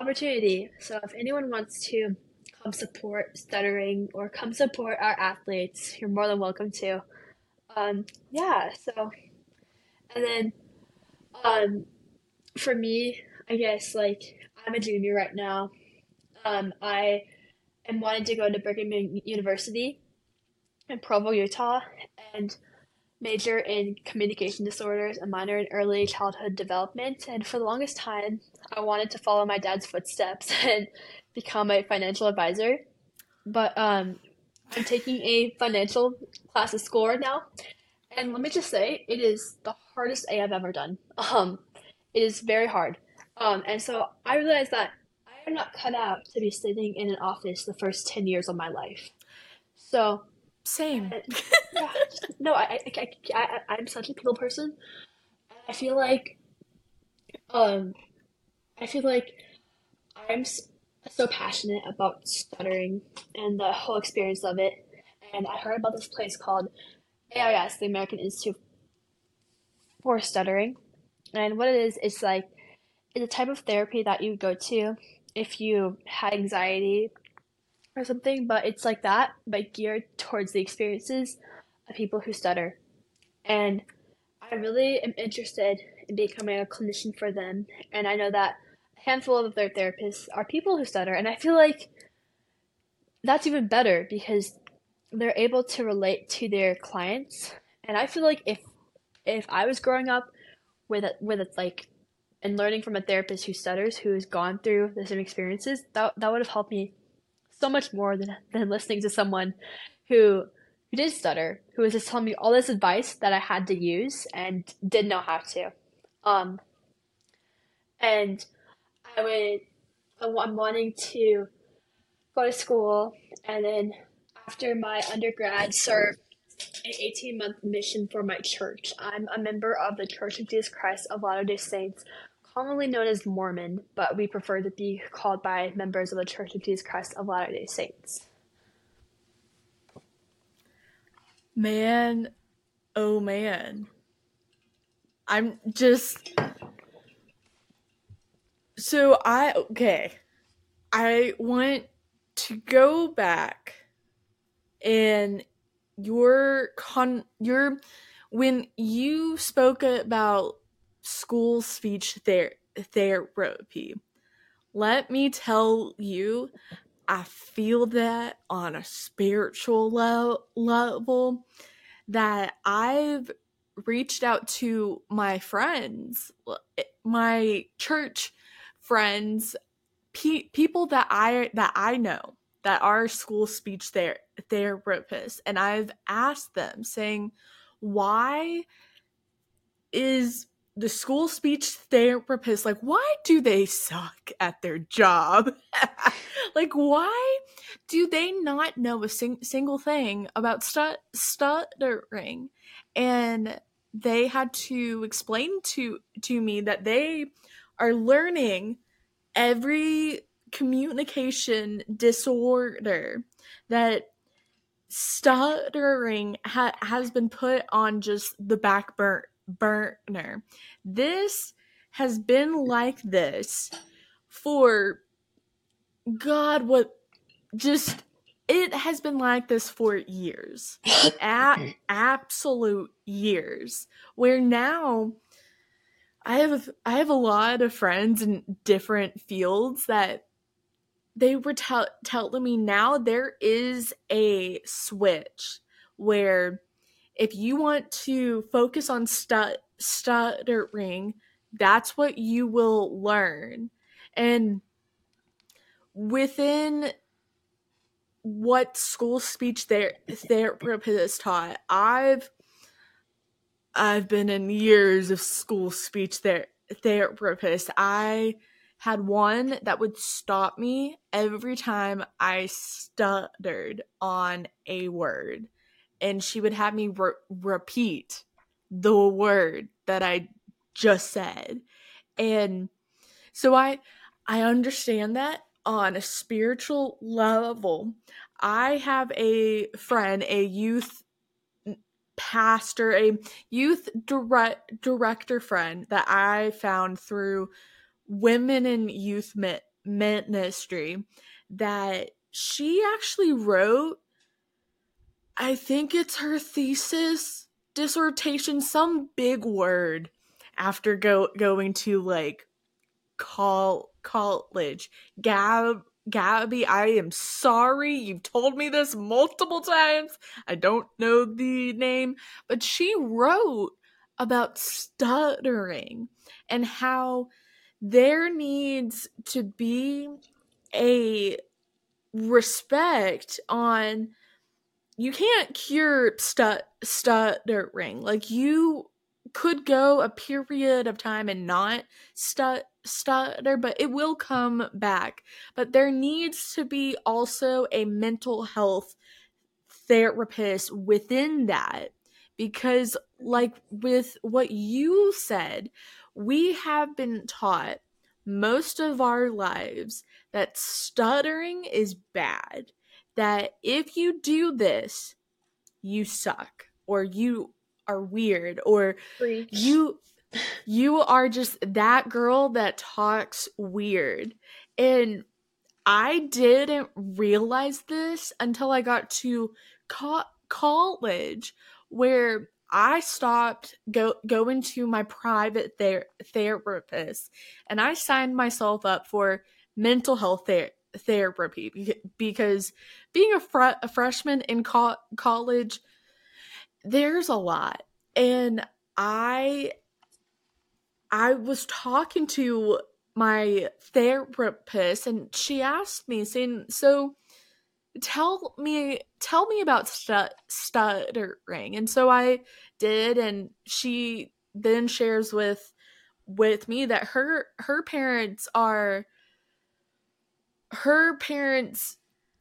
opportunity. So if anyone wants to come support stuttering or come support our athletes, you're more than welcome to um, yeah, so, and then, um, for me, I guess, like, I'm a junior right now. Um, I am wanting to go to Brigham Young University in Provo, Utah, and major in communication disorders and minor in early childhood development. And for the longest time, I wanted to follow my dad's footsteps and become a financial advisor. But um, I'm taking a financial class at school right now, and let me just say, it is the hardest A I've ever done. Um, it is very hard. Um, and so I realized that I am not cut out to be sitting in an office the first ten years of my life. So same. yeah, just, no, I, I, I, I, am such a people person. I feel like, um, I feel like I'm so passionate about stuttering and the whole experience of it. And I heard about this place called AIS, the American Institute for Stuttering. And what it is, it's like it's a type of therapy that you go to if you had anxiety or something, but it's like that, but geared towards the experiences of people who stutter. And I really am interested in becoming a clinician for them. And I know that handful of their therapists are people who stutter, and I feel like that's even better because they're able to relate to their clients. And I feel like if if I was growing up with a, with a, like and learning from a therapist who stutters, who has gone through the same experiences, that that would have helped me so much more than than listening to someone who who did stutter, who was just telling me all this advice that I had to use and didn't know how to. Um, and I would, I'm wanting to go to school and then after my undergrad serve an 18 month mission for my church. I'm a member of the Church of Jesus Christ of Latter day Saints, commonly known as Mormon, but we prefer to be called by members of the Church of Jesus Christ of Latter day Saints. Man, oh man. I'm just. So I. Okay. I want to go back and your con your when you spoke about school speech ther- therapy let me tell you i feel that on a spiritual le- level that i've reached out to my friends my church friends pe- people that i that i know that are school speech ther- therapists. And I've asked them saying why is the school speech therapist like why do they suck at their job? Like why do they not know a sing- single thing about stu- stuttering? And they had to explain to to me that they are learning every communication disorder that stuttering ha- has been put on just the back bur- burner. This has been like this for God, what just it has been like this for years, a- absolute years. Where now I have I have a lot of friends in different fields that they were tell- telling me now there is a switch where if you want to focus on stut- stuttering, that's what you will learn. And within what school speech ther- therapist taught, I've I've been in years of school speech ther- therapist. I had one that would stop me every time I stuttered on a word. And she would have me re- repeat the word that I just said. And so I I understand that on a spiritual level. I have a friend, a youth pastor, a youth direct, director friend that I found through women in youth ministry that she actually wrote I think it's her thesis dissertation some big word after go going to like call college Gab Gabby, I am sorry. You've told me this multiple times. I don't know the name, but she wrote about stuttering and how there needs to be a respect on you can't cure stut stuttering like you could go a period of time and not stut stutter but it will come back but there needs to be also a mental health therapist within that because like with what you said we have been taught most of our lives that stuttering is bad. That if you do this, you suck or you are weird or you you are just that girl that talks weird. And I didn't realize this until I got to co- college where I stopped go going to my private ther- therapist and I signed myself up for mental health ther- therapy because being a, fr- a freshman in co- college there's a lot. And I I was talking to my therapist and she asked me saying so tell me tell me about stu- stuttering. And so i did and she then shares with with me that her her parents are her parents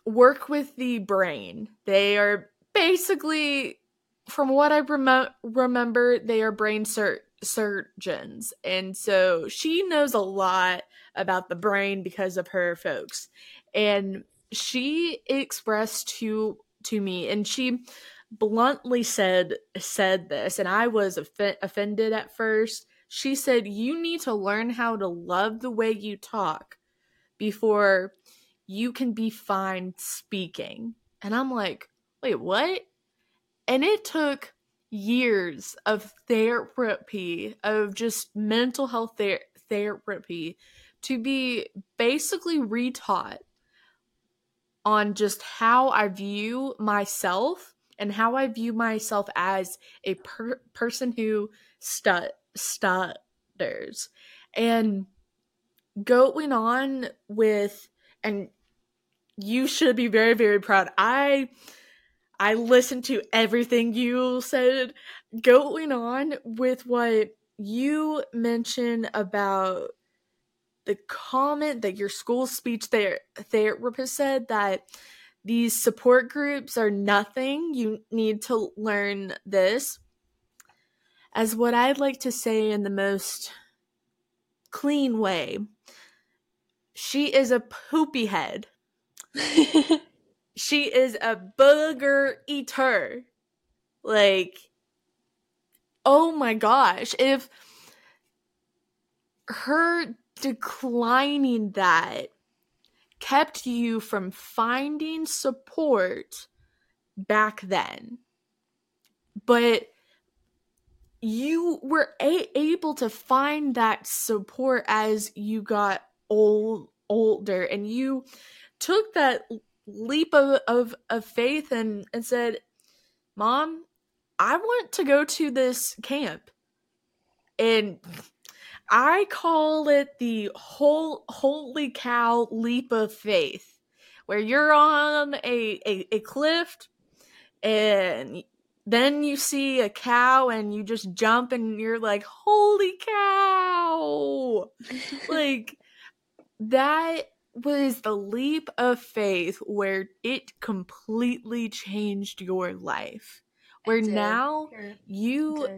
work with the brain. They are basically from what i rem- remember they are brain sur- surgeons and so she knows a lot about the brain because of her folks. And she expressed to to me and she bluntly said said this and i was off- offended at first. She said you need to learn how to love the way you talk before you can be fine speaking. And i'm like wait what and it took years of therapy of just mental health ther- therapy to be basically retaught on just how I view myself and how I view myself as a per- person who stu- stutters. And going on with, and you should be very, very proud. I. I listened to everything you said. Going on with what you mentioned about the comment that your school speech ther- therapist said that these support groups are nothing. You need to learn this. As what I'd like to say in the most clean way, she is a poopy head. she is a booger eater. Like, oh my gosh. If her declining that kept you from finding support back then. But you were a- able to find that support as you got old older and you took that leap of, of, of faith and, and said, Mom, I want to go to this camp. And I call it the whole holy cow leap of faith, where you're on a, a, a cliff and then you see a cow and you just jump and you're like, holy cow! like, that was the leap of faith where it completely changed your life. Where now you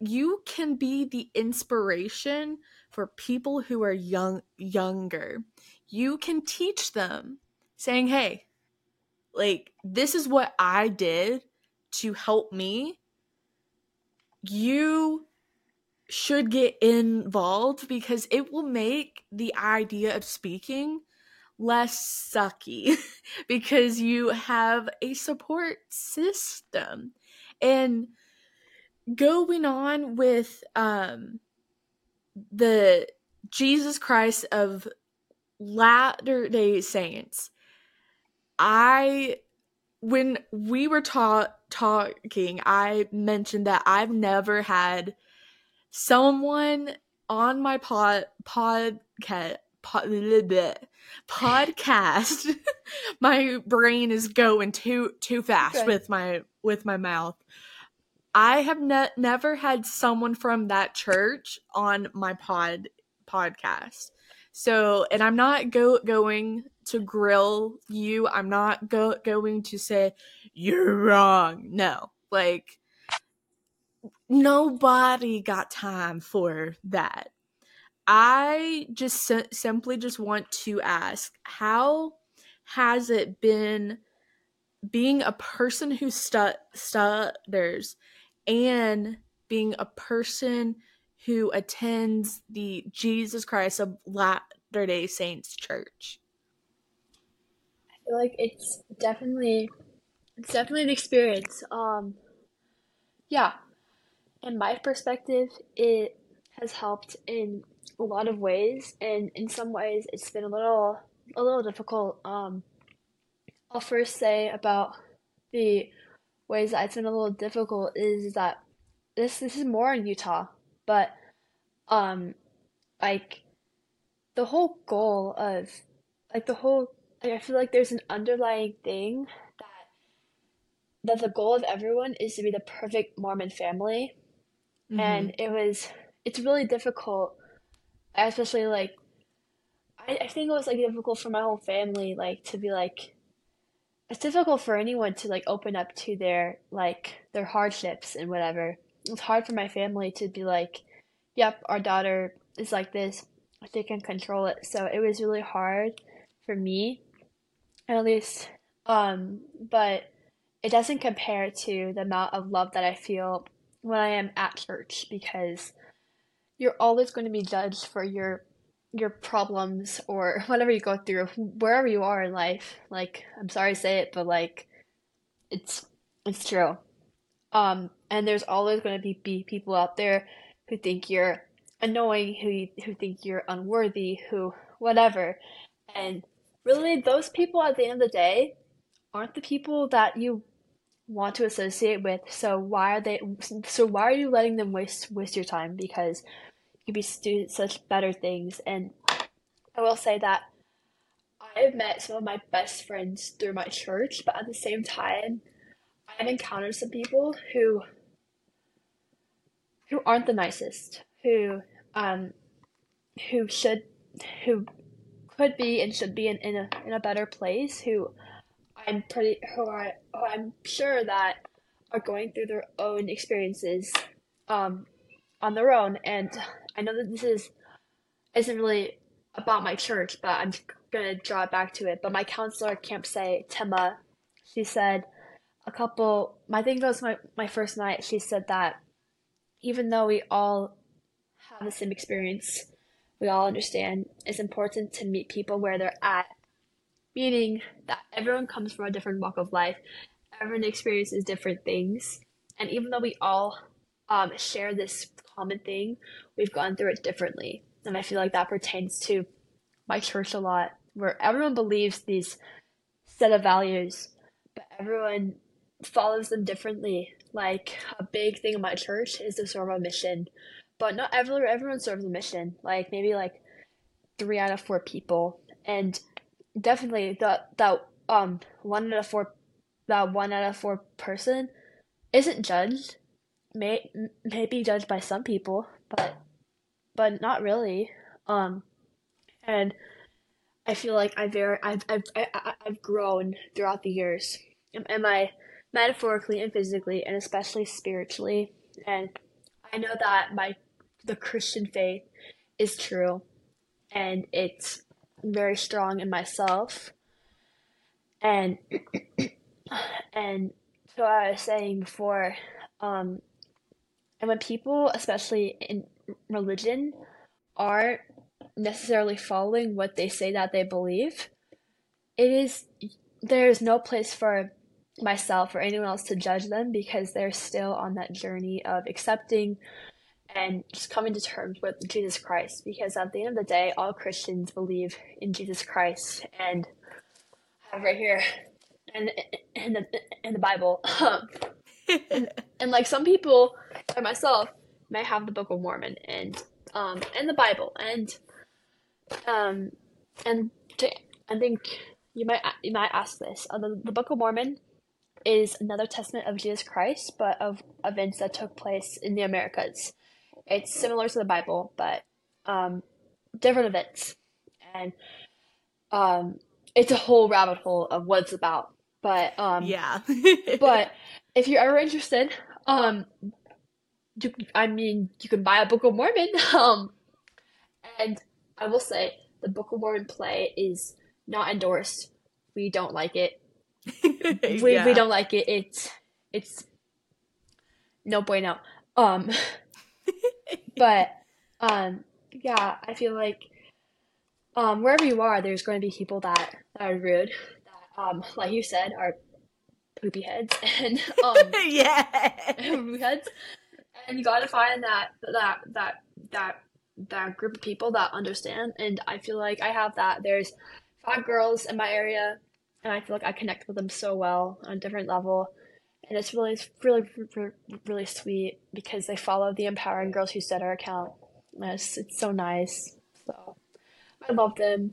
you can be the inspiration for people who are young younger. You can teach them saying, "Hey, like this is what I did to help me. You should get involved because it will make the idea of speaking less sucky because you have a support system. And going on with um the Jesus Christ of Latter Day Saints, I when we were ta- talking, I mentioned that I've never had someone on my pod podcast pod, podcast my brain is going too too fast okay. with my with my mouth I have ne- never had someone from that church on my pod podcast. So, and I'm not go going to grill you. I'm not go going to say you're wrong. No. Like nobody got time for that. I just si- simply just want to ask how has it been being a person who stu- stutters and being a person who attends the Jesus Christ of Latter day Saints church? I feel like it's definitely it's definitely an experience. Um yeah. In my perspective, it has helped in a lot of ways and in some ways it's been a little a little difficult. Um I'll first say about the ways that it's been a little difficult is that this this is more in Utah, but um like the whole goal of like the whole like, I feel like there's an underlying thing that that the goal of everyone is to be the perfect Mormon family. Mm-hmm. And it was it's really difficult, especially like I, I think it was like difficult for my whole family, like to be like it's difficult for anyone to like open up to their like their hardships and whatever. It's hard for my family to be like, Yep, our daughter is like this. They can control it. So it was really hard for me, at least. Um, but it doesn't compare to the amount of love that I feel when I am at church because you're always going to be judged for your your problems or whatever you go through wherever you are in life. Like i'm sorry to say it but like it's it's true. Um and there's always going to be, be people out there who think you're annoying who you, who think you're unworthy who whatever. And really those people at the end of the day aren't the people that you want to associate with so why are they so why are you letting them waste waste your time? Because you could be doing such better things. And i will say that i've met some of my best friends through my church but at the same time i've encountered some people who who aren't the nicest who um who should who could be and should be in, in a in a better place who I'm pretty who who I'm sure that are going through their own experiences um on their own. And I know that this is isn't really about my church but I'm gonna draw back to it. But my counselor at Camp Say Tima she said a couple I think that was my, my first night she said that even though we all have the same experience we all understand it's important to meet people where they're at meaning that everyone comes from a different walk of life everyone experiences different things and even though we all um, share this common thing we've gone through it differently. And i feel like that pertains to my church a lot where everyone believes these set of values but everyone follows them differently. Like a big thing in my church is to serve a mission but not everyone everyone serves a mission. Like maybe like three out of four people. And definitely that that um one out of four that one out of four person isn't judged. May may be judged by some people but but not really. Um and i feel like i very i've i've I- i've grown throughout the years am i metaphorically and physically and especially spiritually. And i know that my the christian faith is true and it's very strong in myself. And and so I was saying before, um, and when people, especially in religion, aren't necessarily following what they say that they believe, it is there's no place for myself or anyone else to judge them because they're still on that journey of accepting and just coming to terms with Jesus Christ. Because at the end of the day, all Christians believe in Jesus Christ, and I have right here, and in the in the Bible, and, and like some people, like myself, may have the Book of Mormon and um and the Bible, and um and to, I think you might you might ask this: uh, the, the Book of Mormon is another testament of Jesus Christ, but of events that took place in the Americas. It's similar to the Bible, but um, different events, and um, it's a whole rabbit hole of what it's about. But um, yeah. but if you're ever interested, um, you, I mean, you can buy a Book of Mormon. Um, and I will say the Book of Mormon play is not endorsed. We don't like it. We yeah. we don't like it. It's it's no bueno. Um, but um, yeah, I feel like um, wherever you are, there's going to be people that, that are rude, that um, like you said, are poopy heads and um, yeah. poopy heads, and you got to find that that that that that group of people that understand. And I feel like I have that. There's five girls in my area, and I feel like I connect with them so well on a different level. And it's really, really, really, sweet because they follow the Empowering Girls Who Stutter account. It's, it's so nice. So I love them.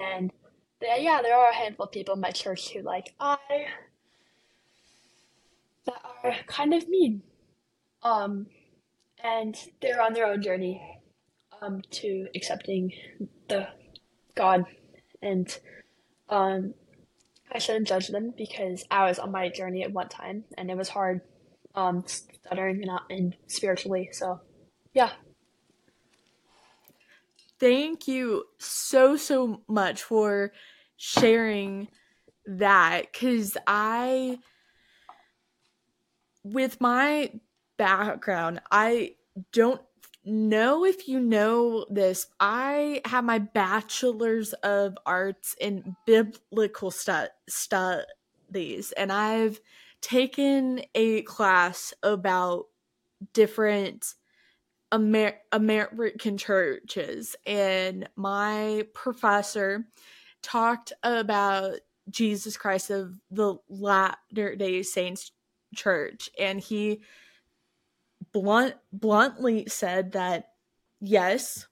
And they, yeah, there are a handful of people in my church who like I that are kind of mean. Um, and they're on their own journey um, to accepting the God, and um, I shouldn't judge them because I was on my journey at one time, and it was hard, um, stuttering and, and spiritually. So, yeah. Thank you so so much for sharing that, because I, with my background, I don't know if you know this. I have my bachelor's of arts in biblical stu- studies, and I've taken a class about different Amer- American churches, and my professor talked about Jesus Christ of the Latter Day Saints Church, and he blunt bluntly said that yes,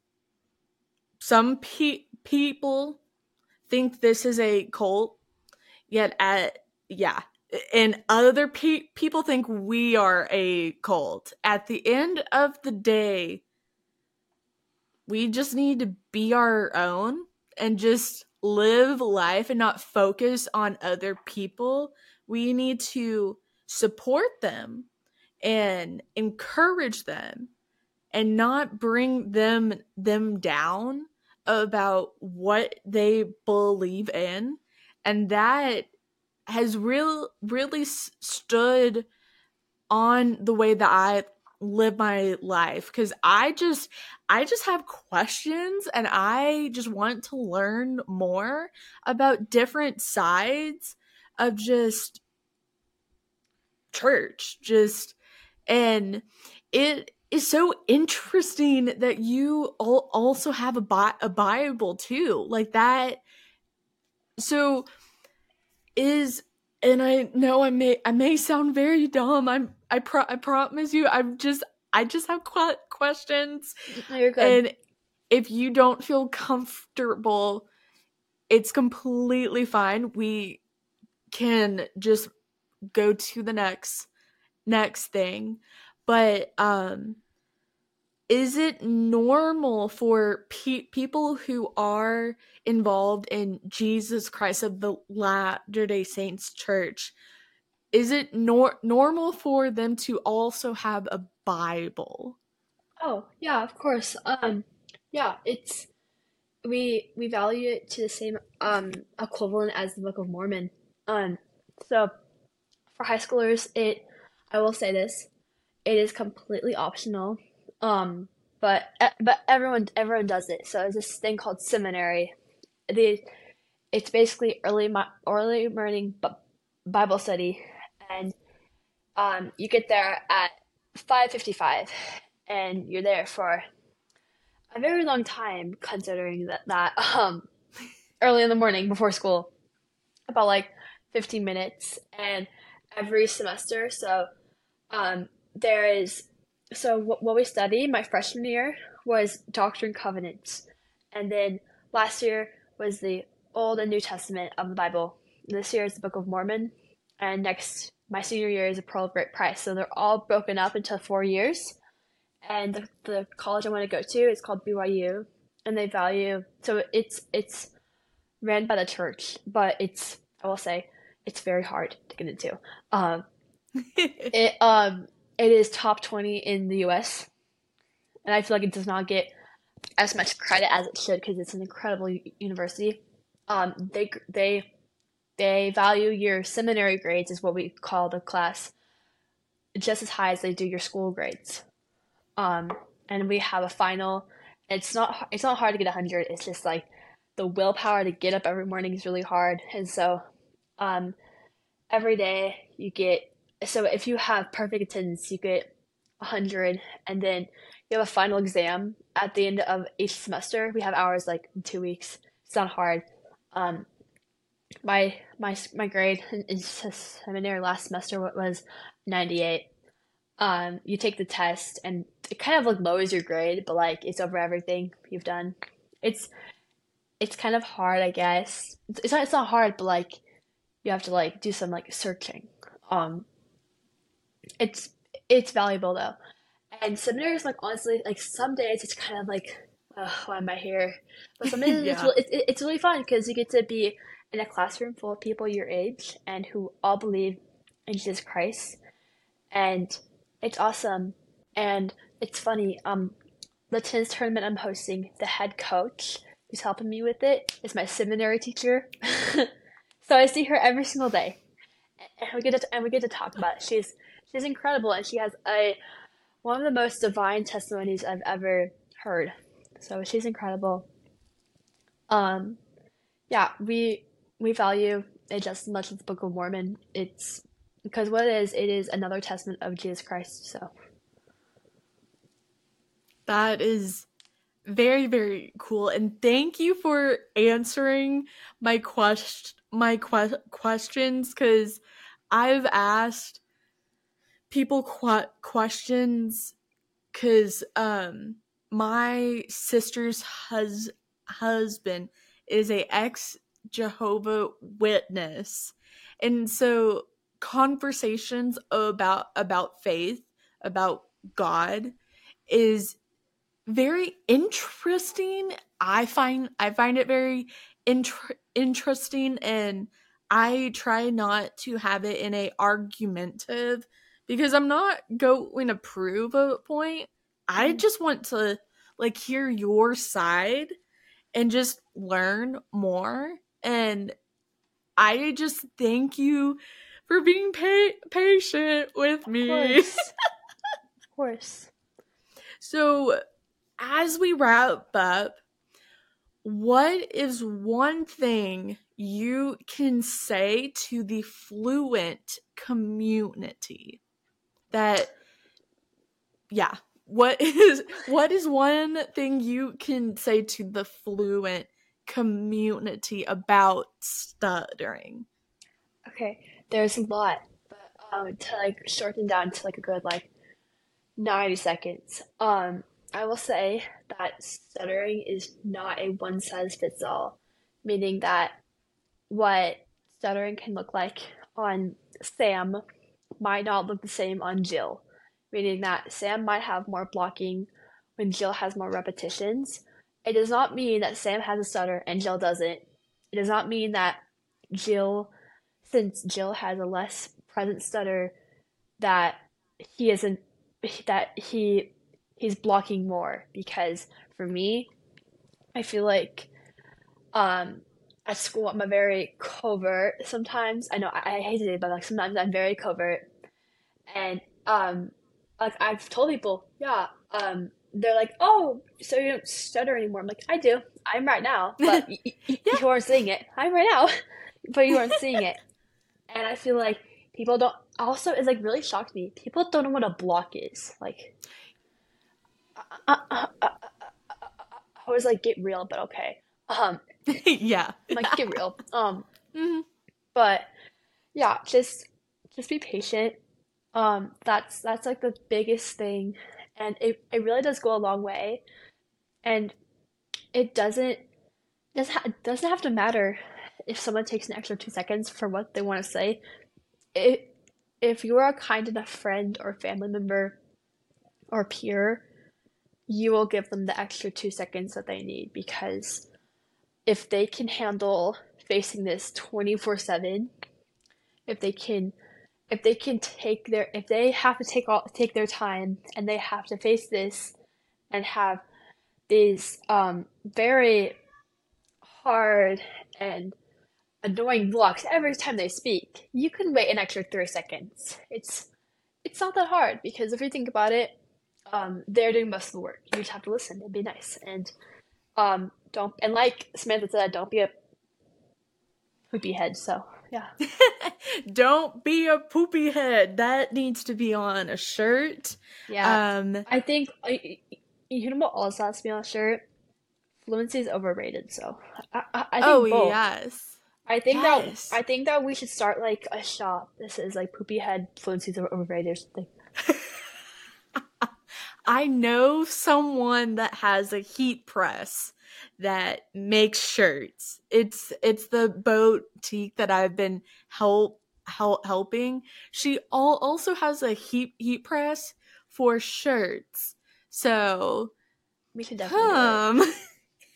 some pe- people think this is a cult, yet at yeah, and other pe- people think we are a cult. At the end of the day, we just need to be our own and just live life and not focus on other people. We need to support them and encourage them and not bring them them down about what they believe in. And that has real really stood on the way that I live my life. Cuz I just I just have questions and I just want to learn more about different sides of just church just and it is so interesting that you all also have a, bi- a bible too like that. So is and i know i may i may sound very dumb. I'm i, pro- I promise you i'm just i just have qu- questions. No, good. and if you don't feel comfortable it's completely fine. We can just go to the next next thing but um is it normal for pe- people who are involved in Jesus Christ of the Latter Day Saints Church? Is it nor- normal for them to also have a Bible? Oh yeah, of course. Um, yeah, it's we we value it to the same um equivalent as the Book of Mormon. Um, so for high schoolers, it I will say this: it is completely optional. Um, but but everyone everyone does it. So there's this thing called seminary. The it's basically early early morning Bible study, and um, you get there at five fifty five, and you're there for a very long time, considering that that um, early in the morning before school, about like fifteen minutes, and every semester. So um, there is so what, what we studied my freshman year was Doctrine and Covenants, and then last year was the Old and New Testament of the Bible. This year is the Book of Mormon, and next my senior year is a Pearl of Great Price. So they're all broken up into four years. And the, the college I want to go to is called BYU, and they value so it's it's ran by the church, but it's I will say it's very hard to get into. Um, it um it is top 20 in the US. And I feel like it does not get as much credit as it should because it's an incredible university. Um, they they they value your seminary grades is what we call the class just as high as they do your school grades. Um, and we have a final. It's not it's not hard to get 100. It's just like the willpower to get up every morning is really hard. And so um, every day you get so if you have perfect attendance, you get 100, and then you have a final exam at the end of each semester. We have hours like in two weeks. It's not hard. Um, my my my grade in seminary last semester was 98. um, you take the test and it kind of like lowers your grade, but like it's over everything you've done. It's it's kind of hard, I guess. It's not it's not hard, but like you have to like do some like searching. Um, it's it's valuable though, and seminary is like honestly like some days it's kind of like why am I here? But some days yeah. it's, really, it, it's really fun because you get to be in a classroom full of people your age and who all believe in Jesus Christ, and it's awesome. And it's funny. Um, the tennis tournament I'm hosting, the head coach who's helping me with it is my seminary teacher. so I see her every single day, and we get to and we get to talk about it. She's she's incredible, and she has a one of the most divine testimonies I've ever heard. So she's incredible. Um, yeah, we we value it just as much as the Book of Mormon. It's because what it is, it is another testament of Jesus Christ. So that is very very cool, and thank you for answering my quest my que- questions because I've asked people qu- questions because um my sister's hus- husband is a ex Jehovah Witness, and so conversations about about faith, about God, is very interesting. I find I find it very inter- interesting, and I try not to have it in a argumentative because I'm not going to prove a point. I mm. just want to like hear your side and just learn more and I just thank you for being pa- patient with me. Of course. of course. So, as we wrap up, what is one thing you can say to the fluent community that yeah what is what is one thing you can say to the fluent community about stuttering? Okay, there's a lot, but um, to like shorten down to like a good like ninety seconds. Um, I will say that stuttering is not a one size fits all, meaning that what stuttering can look like on Sam might not look the same on Jill, meaning that Sam might have more blocking when Jill has more repetitions. It does not mean that Sam has a stutter and Jill doesn't. It does not mean that Jill, since Jill has a less present stutter, that he isn't that he he's blocking more because for me, I feel like um at school I'm a very covert sometimes. I know I, I hate it, but like sometimes I'm very covert and um like I've told people, yeah, um they're like, "Oh, so you don't stutter anymore?" I'm like, "I do. I'm right now, but y- y- yeah. you aren't seeing it. I'm right now, but you aren't seeing it." And I feel like people don't. Also, it's like really shocked me. People don't know what a block is. Like, uh, uh, uh, I was like, "Get real," but okay. Um, yeah, like get real. Um, mm-hmm. but yeah, just just be patient um, that's that's like the biggest thing, and it it really does go a long way, and it doesn't doesn't ha- doesn't have to matter if someone takes an extra two seconds for what they want to say. It if you are a kind enough friend or family member or peer, you will give them the extra two seconds that they need because if they can handle facing this 24 7, if they can if they can take their if they have to take all take their time and they have to face this and have these um very hard and annoying blocks every time they speak you can wait an extra three seconds. It's it's not that hard because if you think about it um they're doing most of the work. You just have to listen. And be nice. And um don't and like samantha said don't be a poopy head so yeah. Don't be a poopy head. That needs to be on a shirt. Yeah. Um, I think you know what also has to be on a shirt. Fluency is overrated. So I, I, I think oh both. yes. I think yes. that I think that we should start like a shop. This is like poopy head fluency is overrated or something. I know someone that has a heat press that makes shirts. It's it's the boutique that I've been help, help helping. She all, also has a heat heat press for shirts. So we should definitely um,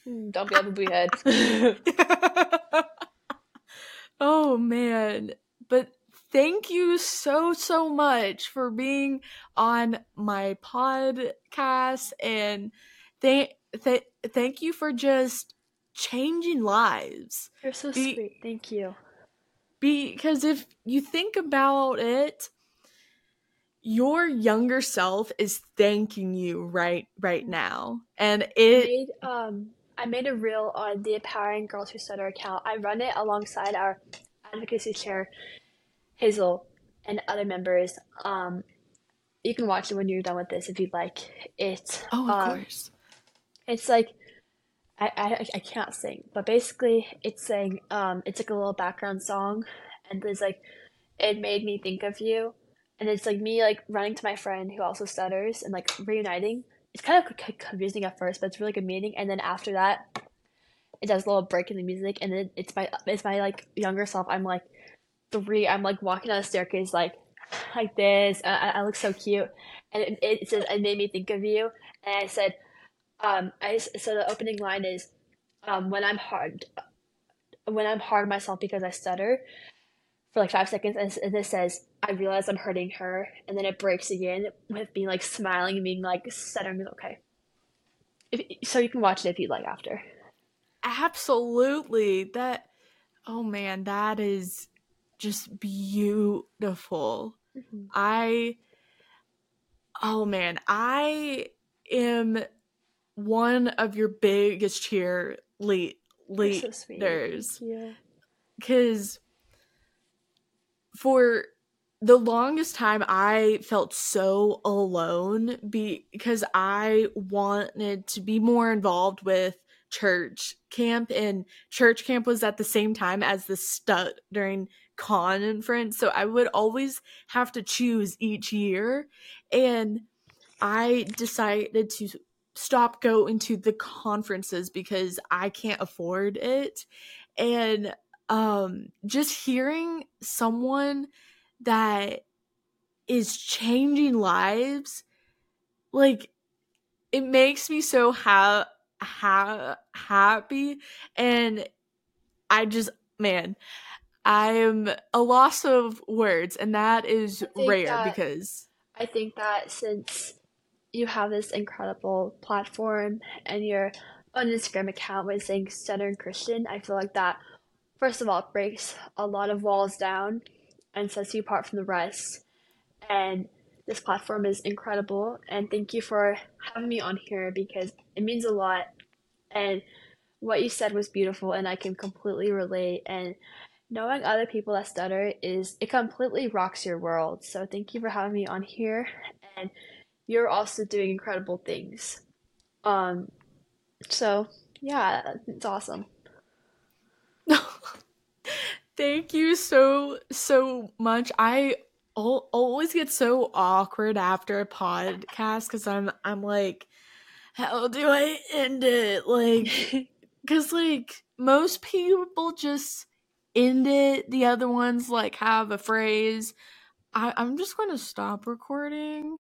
do don't be a boo head. oh man. But thank you so so much for being on my podcast and thank th- thank you for just changing lives you're so Be- sweet thank you because if you think about it your younger self is thanking you right right now and it I made, um I made a reel on the empowering girls who stutter account i run it alongside our advocacy chair Hazel and other members. Um, you can watch it when you're done with this if you'd like. It. Oh, of um, course. It's like I, I I can't sing, but basically it's saying um it's like a little background song, and it's like it made me think of you, and it's like me like running to my friend who also stutters and like reuniting. It's kind of confusing at first, but it's really good meaning. And then after that, it does a little break in the music, and then it's my it's my like younger self. I'm like three, I'm like walking down the staircase like like this. I, I look so cute, and it, it says it made me think of you. And I said, um, I so the opening line is, um, when I'm hard, when I'm hard myself because I stutter, for like five seconds, and, and it says, I realize I'm hurting her, and then it breaks again with me like smiling and being like stuttering is okay. If, so you can watch it if you'd like after. Absolutely, that. Oh man, that is just beautiful. Mm-hmm. I oh man, I am one of your biggest cheer lead leaders. So Cuz for the longest time I felt so alone because I wanted to be more involved with church camp and church camp was at the same time as the stuttering conference. So I would always have to choose each year. And I decided to stop going to the conferences because I can't afford it. And um, just hearing someone that is changing lives, like, it makes me so ha- ha- happy. And I just, man, I'm a loss of words, and that is rare that, because I think that since you have this incredible platform and your own Instagram account with saying Southern Christian, I feel like that first of all breaks a lot of walls down and sets you apart from the rest. And this platform is incredible, and thank you for having me on here because it means a lot. And what you said was beautiful, and I can completely relate. And knowing other people that stutter is it completely rocks your world. So thank you for having me on here and you're also doing incredible things. Um so yeah, it's awesome. thank you so so much. I always get so awkward after a podcast cuz I'm I'm like how do I end it? Like cuz like most people just end it. The other ones like have a phrase. I, I'm just going to stop recording.